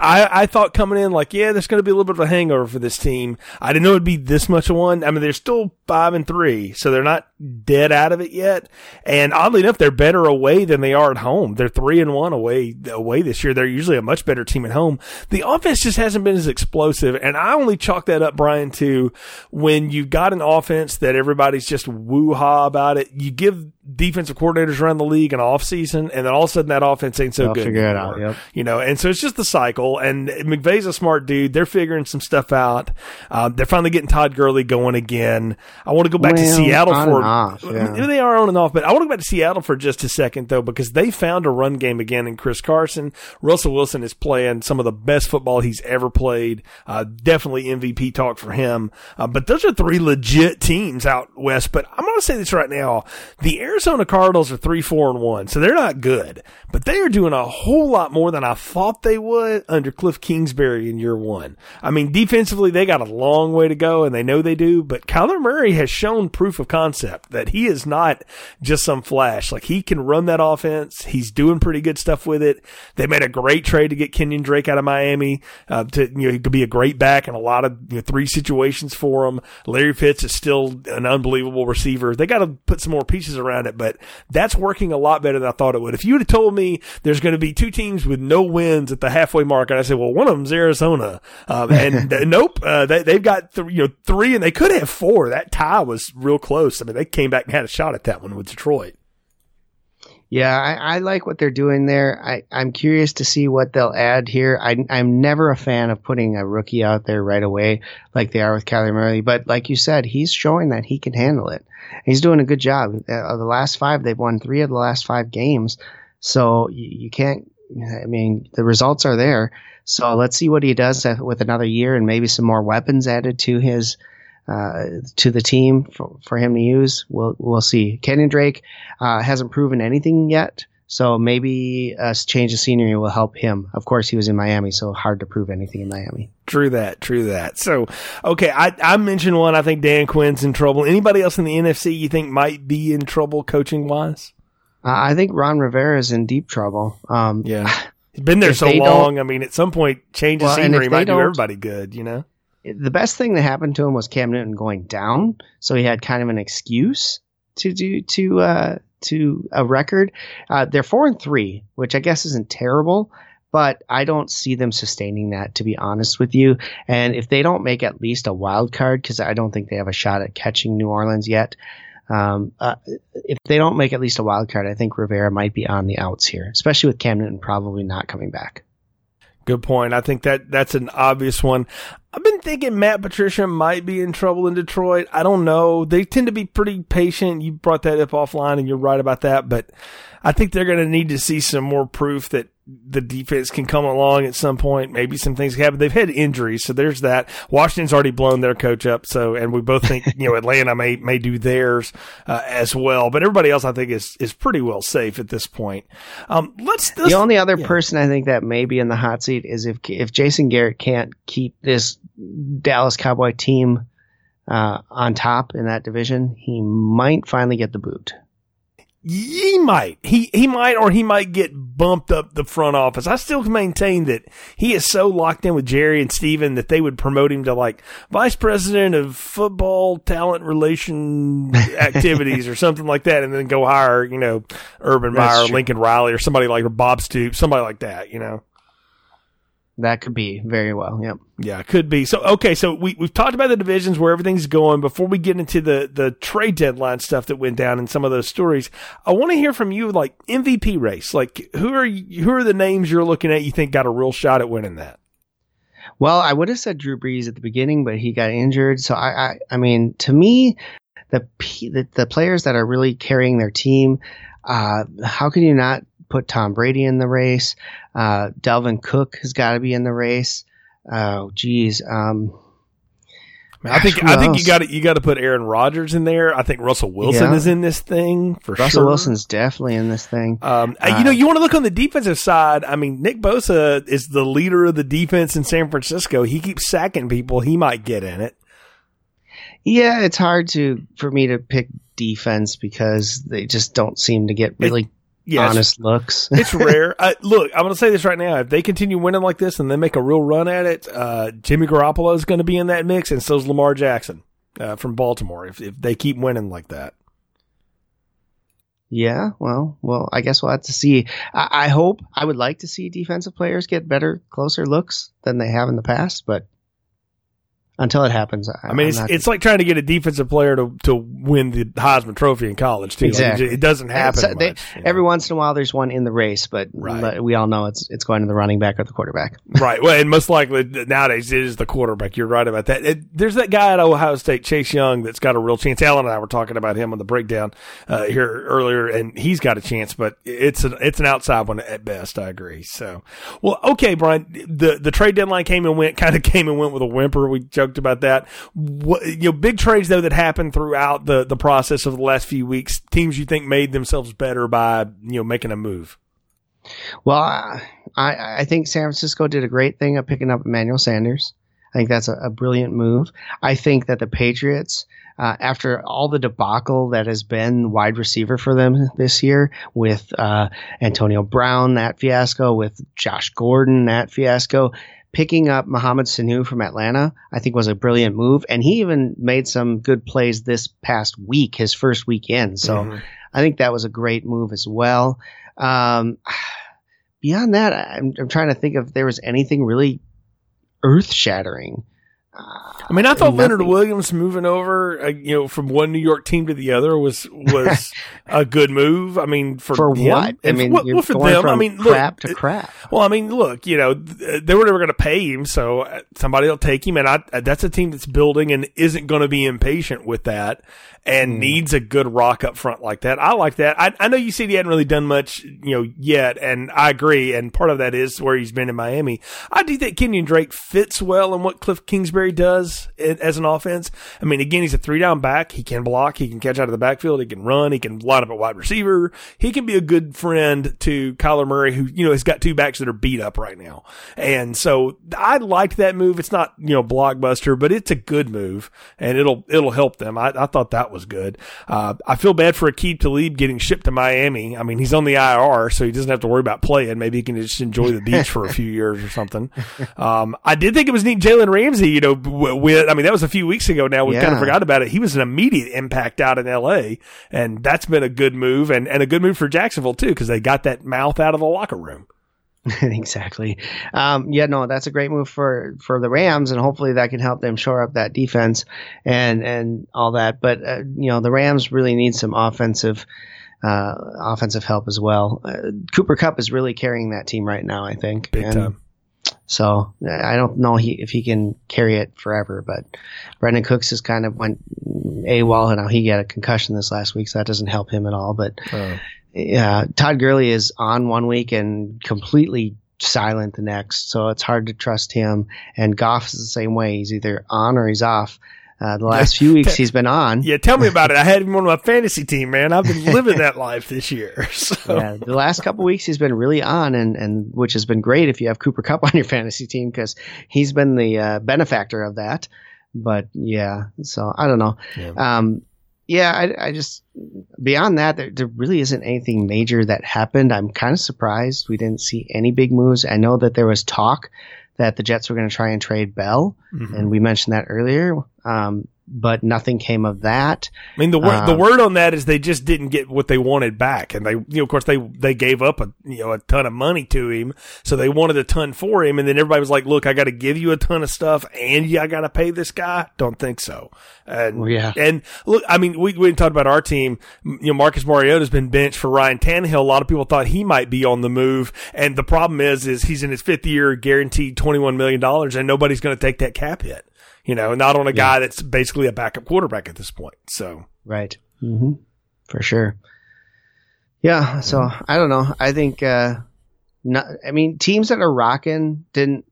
I, I thought coming in like, yeah, there's going to be a little bit of a hangover for this team. I didn't know it'd be this much of one. I mean, they're still five and three, so they're not dead out of it yet. And oddly enough, they're better away than they are at home. They're three and one away away this year. They're usually a much better team at home. The offense just hasn't been as explosive, and I only chalk that up, Brian, to when you've got an offense that everybody's just woo ha about it. You give defensive coordinators around the league in off season, and then all of a sudden that offense ain't so They'll good. figure it anymore. out, yep. You know, and so it's just the cycle. And McVay's a smart dude. They're figuring some stuff out. Um, they're finally getting Todd Gurley going again. I want to go back to Seattle for off, yeah. they are on and off, but I want to go back to Seattle for just a second though, because they found a run game again in Chris Carson. Russell Wilson is playing some of the best football he's ever played. Uh, definitely MVP talk for him. Uh, but those are three legit teams out west. But I'm going to say this right now: the Arizona Cardinals are three, four, and one, so they're not good, but they are doing a whole lot more than I thought they would under Cliff Kingsbury in year one. I mean, defensively, they got a long way to go, and they know they do. But Kyler Murray has shown proof of concept that he is not just some flash. Like he can run that offense. He's doing pretty good stuff with it. They made a great trade to get Kenyan Drake out of Miami. Uh, to you know, he could be a great back in a lot of you know, three situations for him. Larry Fitz is still an unbelievable receiver. They got to put some more pieces around it, but that's working a lot better than I thought it would. If you would have told me there's going to be two teams with no wins at the halfway mark, and I said, well, one of them's Arizona, um, and uh, nope, uh, they, they've got th- you know three, and they could have four. That tie was real close. I mean, they came back and had a shot at that one with Detroit. Yeah, I, I like what they're doing there. I, I'm curious to see what they'll add here. I, I'm never a fan of putting a rookie out there right away like they are with Kyler Murray, but like you said, he's showing that he can handle it. He's doing a good job. Uh, the last five, they've won three of the last five games, so you, you can't. I mean, the results are there. So let's see what he does with another year and maybe some more weapons added to his uh, to the team for, for him to use. We'll we'll see. Kenyan Drake uh, hasn't proven anything yet, so maybe a change of scenery will help him. Of course, he was in Miami, so hard to prove anything in Miami. True that. True that. So, okay, I, I mentioned one. I think Dan Quinn's in trouble. Anybody else in the NFC you think might be in trouble coaching wise? Uh, I think Ron Rivera is in deep trouble. Um, Yeah. He's been there so long. I mean, at some point, change of Well, scenery might do everybody good, you know? The best thing that happened to him was Cam Newton going down, so he had kind of an excuse to do to uh, to a record. Uh, they're four and three, which I guess isn't terrible, but I don't see them sustaining that to be honest with you. And if they don't make at least a wild card, because I don't think they have a shot at catching New Orleans yet. Um, uh, if they don't make at least a wild card, I think Rivera might be on the outs here, especially with Cam Newton probably not coming back. Good point. I think that that's an obvious one. I've been thinking Matt Patricia might be in trouble in Detroit. I don't know. They tend to be pretty patient. You brought that up offline and you're right about that, but I think they're going to need to see some more proof that the defense can come along at some point. Maybe some things happen. They've had injuries, so there's that. Washington's already blown their coach up, so and we both think you know Atlanta may may do theirs uh, as well. But everybody else, I think, is is pretty well safe at this point. Um, let's, let's the only other yeah. person I think that may be in the hot seat is if if Jason Garrett can't keep this Dallas Cowboy team uh, on top in that division, he might finally get the boot. He might. He he might or he might get bumped up the front office. I still maintain that he is so locked in with Jerry and Steven that they would promote him to like vice president of football talent relation activities or something like that and then go hire, you know, Urban That's Meyer, true. Lincoln Riley or somebody like Bob Stoops, somebody like that, you know. That could be very well. Yep. Yeah, it could be. So okay, so we we've talked about the divisions where everything's going. Before we get into the the trade deadline stuff that went down and some of those stories, I want to hear from you like MVP race. Like who are you, who are the names you're looking at you think got a real shot at winning that? Well, I would have said Drew Brees at the beginning, but he got injured. So I, I, I mean, to me, the, the the players that are really carrying their team, uh, how can you not put Tom Brady in the race? Uh, Dalvin Cook has got to be in the race. Oh, geez. Um, I, think I think you got to you got to put Aaron Rodgers in there. I think Russell Wilson Yeah. is in this thing for Russell sure. Wilson's definitely in this thing. Um, Uh, you know, you want to look on the defensive side. I mean, Nick Bosa is the leader of the defense in San Francisco. He keeps sacking people. He might get in it. Yeah, it's hard to for me to pick defense because they just don't seem to get really Yeah, honest looks. it's rare. Uh, look, I'm going to say this right now. If they continue winning like this and they make a real run at it, uh, Jimmy Garoppolo is going to be in that mix, and so is Lamar Jackson uh, from Baltimore. If, if they keep winning like that, Yeah, well, well, I guess we'll have to see. I, I hope I would like to see defensive players get better, closer looks than they have in the past, but until it happens. I, I mean, I'm it's not- it's like trying to get a defensive player to to win the Heisman Trophy in college too. Like, it, it doesn't happen. So they- much, you know. every once in a while there's one in the race, but, Right. we all know it's it's going to the running back or the quarterback. Right. Well, and most likely nowadays it is the quarterback. You're right about that. It, there's that guy at Ohio State, Chase Young, that's got a real chance. Alan and I were talking about him on the breakdown uh, here earlier, and he's got a chance, but it's an it's an outside one at best. I agree. So, well, okay, Brian. The the trade deadline came and went, kind of came and went with a whimper. We joked about that. What, you know, big trades though that happened throughout the the process of the last few weeks. Teams you think made themselves better by you know making a move. Well, I I think San Francisco did a great thing of picking up Emmanuel Sanders. I think that's a, a brilliant move. I think that the Patriots, uh, after all the debacle that has been wide receiver for them this year, with uh, Antonio Brown that fiasco, with Josh Gordon that fiasco, picking up Mohamed Sanu from Atlanta, I think was a brilliant move, and he even made some good plays this past week, his first weekend. So Mhm. I think that was a great move as well. Um, beyond that, I'm, I'm trying to think if there was anything really earth shattering. I mean, I thought Leonard Williams moving over, uh, you know, from one New York team to the other was was a good move. I mean, for For him. what? I mean, what- you're what for them? from I mean, look, crap to it- crap. Well, I mean, look, you know, they were never going to pay him, so uh, somebody will take him, and I, uh, that's a team that's building and isn't going to be impatient with that, and needs a good rock up front like that. I like that. I, I know you said he hadn't really done much, you know, yet, and I agree. And part of that is where he's been in Miami. I do think Kenyan Drake fits well in what Cliff Kingsbury does i- as an offense. I mean, again, he's a three down back. He can block. He can catch out of the backfield. He can run. He can line up at wide receiver. He can be a good friend to Kyler Murray, who, you know, has got two backs that are beat up right now. And so I liked that move. It's not, you know, blockbuster, but it's a good move and it'll, it'll help them. I, I thought that was good. Uh, I feel bad for Akeem Talib getting shipped to Miami. I mean, he's on the IR, so he doesn't have to worry about playing. Maybe he can just enjoy the beach for a few years or something. Um, I did think it was neat. Jalen Ramsey, you know, w- with, I mean, that was a few weeks ago now. We kind of forgot about it. He was an immediate impact out in LA and that's been a good move and, and a good move for Jacksonville too, because they got that mouth out of the locker room. exactly. Um, yeah, no, that's a great move for, for the Rams, and hopefully that can help them shore up that defense and and all that. But uh, you know, the Rams really need some offensive uh, offensive help as well. Uh, Cooper Kupp is really carrying that team right now, I think. Big And time. So I don't know he, if he can carry it forever, but Brandin Cooks has kind of went AWOL and now he got a concussion this last week, so that doesn't help him at all. But Uh, yeah, Todd Gurley is on one week and completely silent the next, so it's hard to trust him. And Goff is the same way; he's either on or he's off. Uh, the last few weeks he's been on. yeah, tell me about it. I had him on my fantasy team, man. I've been living that life this year. So. Yeah, the last couple weeks he's been really on, and and which has been great if you have Cooper Kupp on your fantasy team because he's been the uh, benefactor of that. But yeah, so I don't know. Yeah. Um, yeah, I, I just beyond that, there, there really isn't anything major that happened. I'm kind of surprised we didn't see any big moves. I know that there was talk that the Jets were going to try and trade Bell, Mhm. and we mentioned that earlier. Um, but nothing came of that. I mean, the word the Um, word on that is they just didn't get what they wanted back, and they, you know, of course, they they gave up a you know a ton of money to him, so they wanted a ton for him, and then everybody was like, "Look, I got to give you a ton of stuff, and yeah, I got to pay this guy." Don't think so. And Well, yeah. and look, I mean, we we didn't talk about our team. You know, Marcus Mariota's been benched for Ryan Tannehill. A lot of people thought he might be on the move, and the problem is, is he's in his fifth year, guaranteed twenty one million dollars, and nobody's going to take that cap hit. You know, not on a guy that's basically a backup quarterback at this point. So. Right. hmm For sure. Yeah. So I don't know. I think, uh, not, I mean, teams that are rocking didn't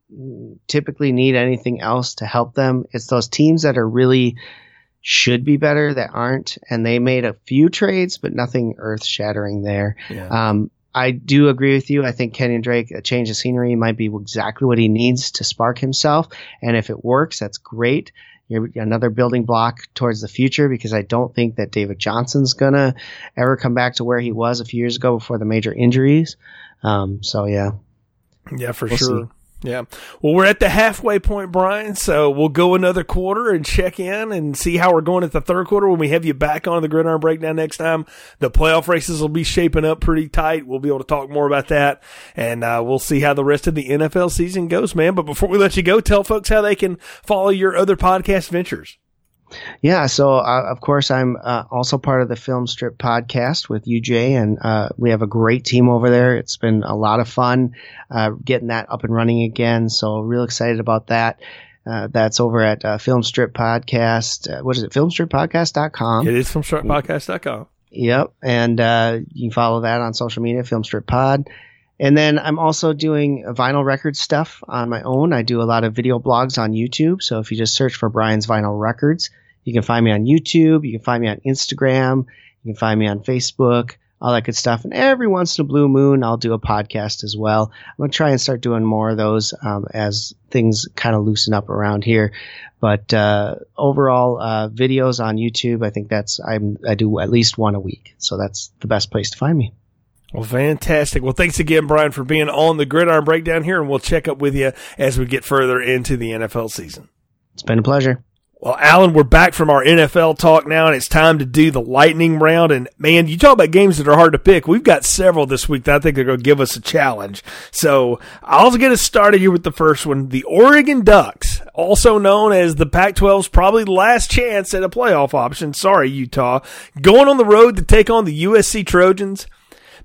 typically need anything else to help them. It's those teams that are really should be better that aren't, and they made a few trades, but nothing earth shattering there. Yeah. Um, I do agree with you. I think Kenyan Drake, a change of scenery might be exactly what he needs to spark himself. And if it works, that's great. You're another building block towards the future because I don't think that David Johnson's gonna ever come back to where he was a few years ago before the major injuries. Um, so yeah, Yeah, for We'll sure. Yeah. Well, we're at the halfway point, Brian. So we'll go another quarter and check in and see how we're going at the third quarter when we have you back on the gridiron breakdown next time. The playoff races will be shaping up pretty tight. We'll be able to talk more about that and uh, we'll see how the rest of the NFL season goes, man. But before we let you go, tell folks how they can follow your other podcast ventures. Yeah, so uh, of course I'm uh, also part of the Film Strip podcast with UJ, and uh, we have a great team over there. It's been a lot of fun uh, getting that up and running again. So real excited about that. Uh, that's over at uh, Film Strip Podcast. what is it? Filmstrippodcast.com. It is filmstrippodcast.com. Yep, and you can follow that on social media, Film Strip Pod. And then I'm also doing vinyl record stuff on my own. I do a lot of video blogs on YouTube. So if you just search for Brian's Vinyl Records, you can find me on YouTube. You can find me on Instagram. You can find me on Facebook, all that good stuff. And every once in a blue moon, I'll do a podcast as well. I'm going to try and start doing more of those um, as things kind of loosen up around here. But uh, overall, uh, videos on YouTube, I think that's I'm, I do at least one a week. So that's the best place to find me. Well, fantastic. Well, thanks again, Brian, for being on the Gridiron Breakdown here, and we'll check up with you as we get further into the NFL season. It's been a pleasure. Well, Alan, we're back from our NFL talk now, and it's time to do the lightning round. And man, you talk about games that are hard to pick. We've got several this week that I think are going to give us a challenge. So I'll get us started here with the first one. The Oregon Ducks, also known as the Pac 12's probably last chance at a playoff option. Sorry, Utah. Going on the road to take on the USC Trojans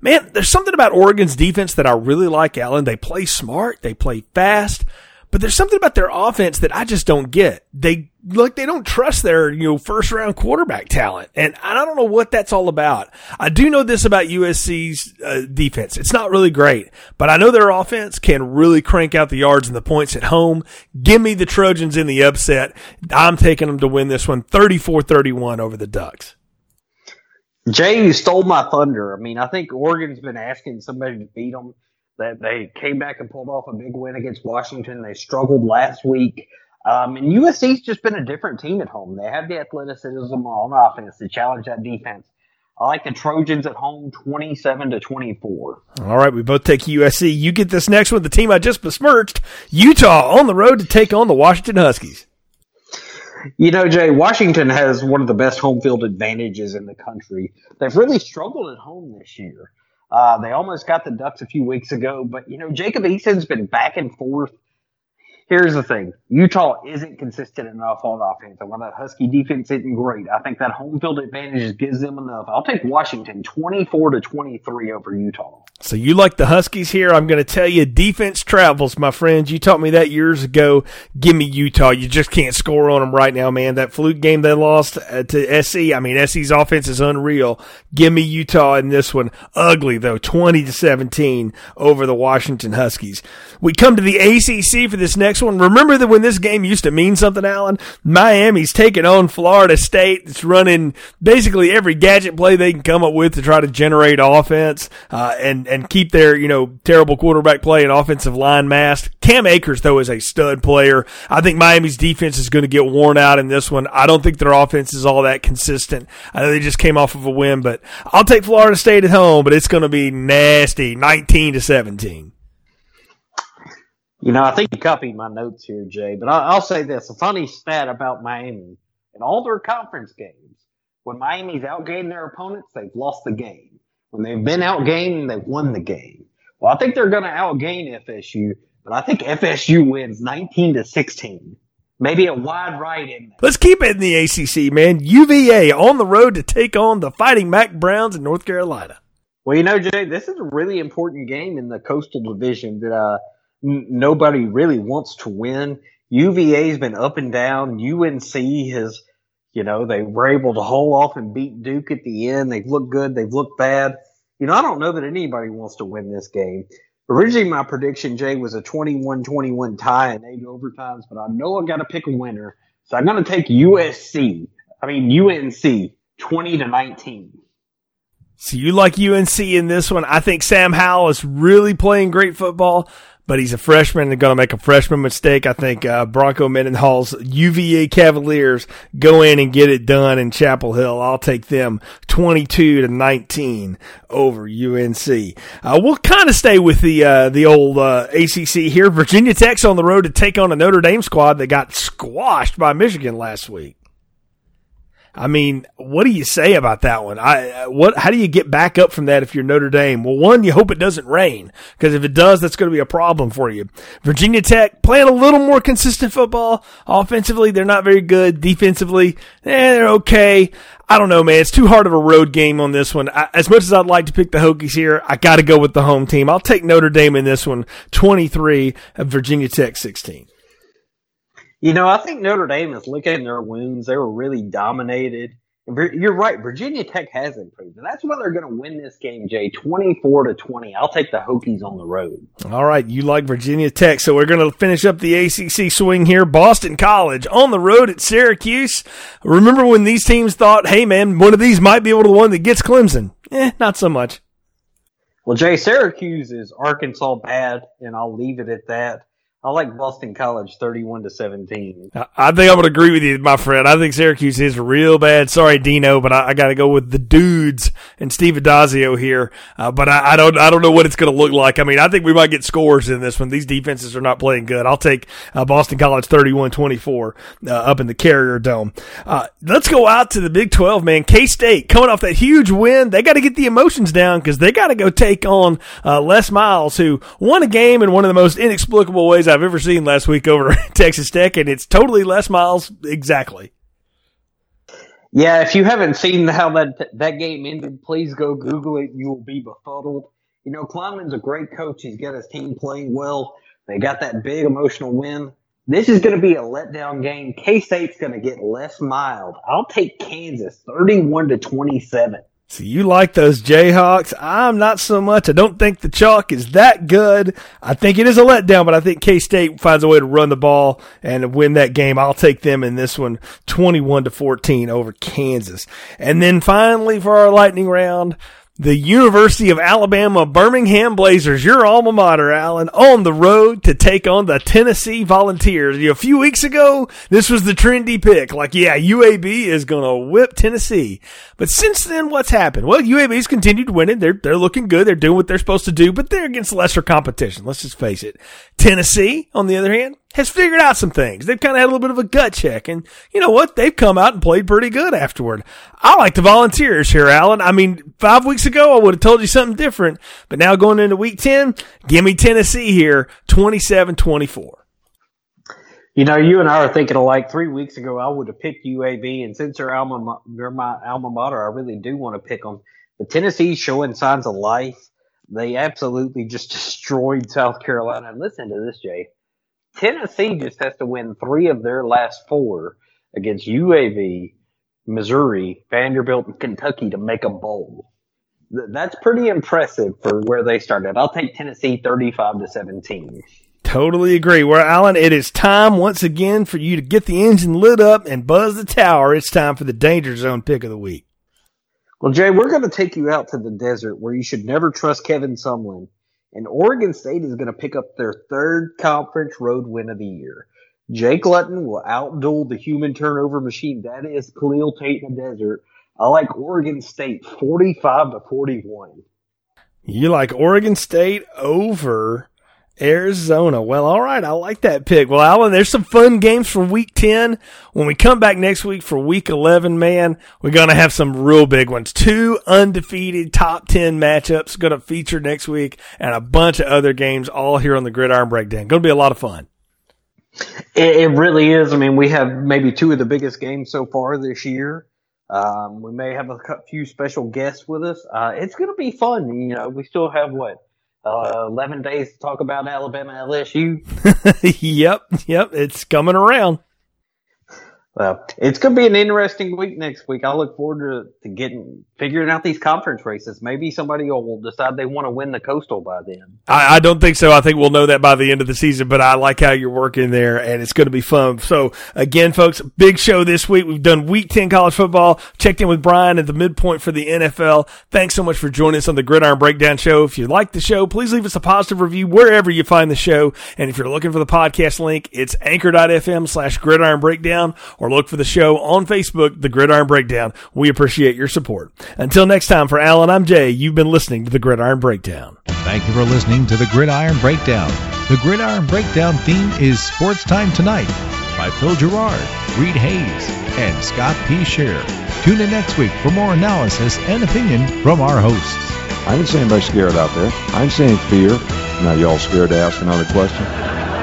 man, there's something about Oregon's defense that I really like, Alan. They play smart, they play fast, but there's something about their offense that I just don't get. They like they don't trust their you know first round quarterback talent, and I don't know what that's all about. I do know this about USC's uh, defense; it's not really great, but I know their offense can really crank out the yards and the points at home. Give me the Trojans in the upset. I'm taking them to win this one, 34-31 over the Ducks. Jay, you stole my thunder. I mean, I think Oregon's been asking somebody to beat them. That they came back and pulled off a big win against Washington. They struggled last week. Um, and USC's just been a different team at home. They have the athleticism on offense to challenge that defense. I like the Trojans at home 27 to 24. All right, we both take USC. You get this next one, the team I just besmirched, Utah on the road to take on the Washington Huskies. You know, Jay, Washington has one of the best home field advantages in the country. They've really struggled at home this year. Uh, they almost got the Ducks a few weeks ago, but you know, Jacob Eason's been back and forth here's the thing Utah isn't consistent enough on offense. And while that Husky defense isn't great, I think that home field advantage gives them enough. I'll take Washington 24 to 23 over Utah. So you like the Huskies here? I'm going to tell you, defense travels, my friends. You taught me that years ago. Give me Utah. You just can't score on them right now, man. That fluke game they lost uh, to SC. I mean, SC's offense is unreal. Give me Utah in this one. Ugly though, 20 to 17 over the Washington Huskies. We come to the ACC for this next one. Remember that when this game used to mean something, Alan? Miami's taking on Florida State. It's running basically every gadget play they can come up with to try to generate offense uh, and and keep their you know terrible quarterback play and offensive line masked. Cam Akers though is a stud player. I think Miami's defense is going to get worn out in this one. I don't think their offense is all that consistent. I know they just came off of a win, but I'll take Florida State at home. But it's going to be nasty, nineteen to seventeen. You know, I think you copied my notes here, Jay, but I'll, say this. A funny stat about Miami in all their conference games, when Miami's outgained their opponents, they've lost the game. When they've been outgained, they've won the game. Well, I think they're going to outgain FSU, but I think FSU wins 19 to 16. Maybe a wide right in there. Let's keep it in the ACC, man. UVA on the road to take on the Fighting Mack Browns in North Carolina. Well, you know, Jay, this is a really important game in the Coastal Division that uh, nobody really wants to win. UVA's been up and down. UNC has, you know, they were able to hold off and beat Duke at the end. They've looked good. They've looked bad. You know, I don't know that anybody wants to win this game. Originally, my prediction, Jay, was a 21-21 tie in eight overtimes, but I know I got to pick a winner. So I'm going to take USC. I mean, UNC 20 to 19. So you like UNC in this one? I think Sam Howell is really playing great football. But he's a freshman and going to make a freshman mistake. I think uh, Bronco Mendenhall's UVA Cavaliers go in and get it done in Chapel Hill. I'll take them 22 to 19 over UNC. Uh, we'll kind of stay with the uh, the old uh, ACC here. Virginia Tech's on the road to take on a Notre Dame squad that got squashed by Michigan last week. I mean, what do you say about that one? I what? How do you get back up from that if you're Notre Dame? Well, one, you hope it doesn't rain because if it does, that's going to be a problem for you. Virginia Tech playing a little more consistent football. Offensively, they're not very good. Defensively, eh, they're okay. I don't know, man. It's too hard of a road game on this one. I, as much as I'd like to pick the Hokies here, I got to go with the home team. I'll take Notre Dame in this one, 23, Virginia Tech 16. You know, I think Notre Dame is licking their wounds. They were really dominated. You're right. Virginia Tech has improved, and that's why they're going to win this game, Jay, twenty-four to twenty. I'll take the Hokies on the road. All right, you like Virginia Tech, so we're going to finish up the ACC swing here. Boston College on the road at Syracuse. Remember when these teams thought, "Hey, man, one of these might be able to one that gets Clemson." Eh, not so much. Well, Jay, Syracuse is Arkansas bad, and I'll leave it at that. I like Boston College 31 to 17. I think I would agree with you, my friend. I think Syracuse is real bad. Sorry, Dino, but I, I got to go with the dudes and Steve Addazio here. Uh, but I, I, don't, I don't know what it's going to look like. I mean, I think we might get scores in this one. These defenses are not playing good. I'll take uh, Boston College 31-24 uh, up in the Carrier Dome. Uh, let's go out to the Big 12, man. K State coming off that huge win. They got to get the emotions down because they got to go take on uh, Les Miles, who won a game in one of the most inexplicable ways I've ever seen last week over Texas Tech, and it's totally Les Miles exactly. Yeah, if you haven't seen how that that game ended, please go Google it. You will be befuddled. You know, Klieman's a great coach. He's got his team playing well. They got that big emotional win. This is going to be a letdown game. K State's going to get Les Miled. I'll take Kansas, thirty-one to twenty-seven. So you like those Jayhawks? I'm not so much. I don't think the chalk is that good. I think it is a letdown, but I think K State finds a way to run the ball and win that game. I'll take them in this one, 21 to 14 over Kansas. And then finally for our lightning round, the University of Alabama Birmingham Blazers, your alma mater, Alan, on the road to take on the Tennessee Volunteers. A few weeks ago, this was the trendy pick. Like, yeah, UAB is going to whip Tennessee. But since then, what's happened? Well, UAB's continued winning. They're, they're looking good. They're doing what they're supposed to do, but they're against lesser competition. Let's just face it. Tennessee, on the other hand, has figured out some things. They've kind of had a little bit of a gut check. And you know what? They've come out and played pretty good afterward. I like the volunteers here, Alan. I mean, five weeks ago, I would have told you something different. But now going into week 10, give me Tennessee here, 27 24. You know, you and I are thinking alike. Three weeks ago, I would have picked UAB, and since they're alma, they're my alma mater, I really do want to pick them. The Tennessee's showing signs of life. They absolutely just destroyed South Carolina. And listen to this, Jay. Tennessee just has to win three of their last four against UAB, Missouri, Vanderbilt, and Kentucky to make a bowl. That's pretty impressive for where they started. I'll take Tennessee 35 to 17. Totally agree. Well, Alan, it is time once again for you to get the engine lit up and buzz the tower. It's time for the Danger Zone pick of the week. Well, Jay, we're going to take you out to the desert where you should never trust Kevin Sumlin and Oregon State is going to pick up their third conference road win of the year. Jake Luton will outduel the human turnover machine that is Khalil Tate in the desert. I like Oregon State 45 to 41. You like Oregon State over Arizona. Well, all right. I like that pick. Well, Alan, there's some fun games for week 10. When we come back next week for week 11, man, we're going to have some real big ones. Two undefeated top 10 matchups going to feature next week and a bunch of other games all here on the Gridiron Breakdown. Going to be a lot of fun. It, it really is. I mean, we have maybe two of the biggest games so far this year. Um, we may have a few special guests with us. Uh, it's going to be fun. You know, we still have what uh, 11 days to talk about Alabama LSU. yep, yep, it's coming around. Well, it's going to be an interesting week next week. I look forward to, to getting figuring out these conference races. Maybe somebody will decide they want to win the coastal by then. I, I, don't think so. I think we'll know that by the end of the season. But I like how you're working there, and it's going to be fun. So again, folks, big show this week. We've done Week Ten college football. Checked in with Brian at the midpoint for the NFL. Thanks so much for joining us on the Gridiron Breakdown Show. If you like the show, please leave us a positive review wherever you find the show. And if you're looking for the podcast link, it's anchor.fm slash Gridiron Breakdown, or look for the show on Facebook, The Gridiron Breakdown. We appreciate your support. Until next time, for Alan, I'm Jay. You've been listening to The Gridiron Breakdown. Thank you for listening to The Gridiron Breakdown. The Gridiron Breakdown theme is Sports Time Tonight by Phil Gerard, Reed Hayes, and Scott P. Scheer. Tune in next week for more analysis and opinion from our hosts. I didn't see anybody scared out there. I didn't see any fear. Now, y'all scared to ask another question?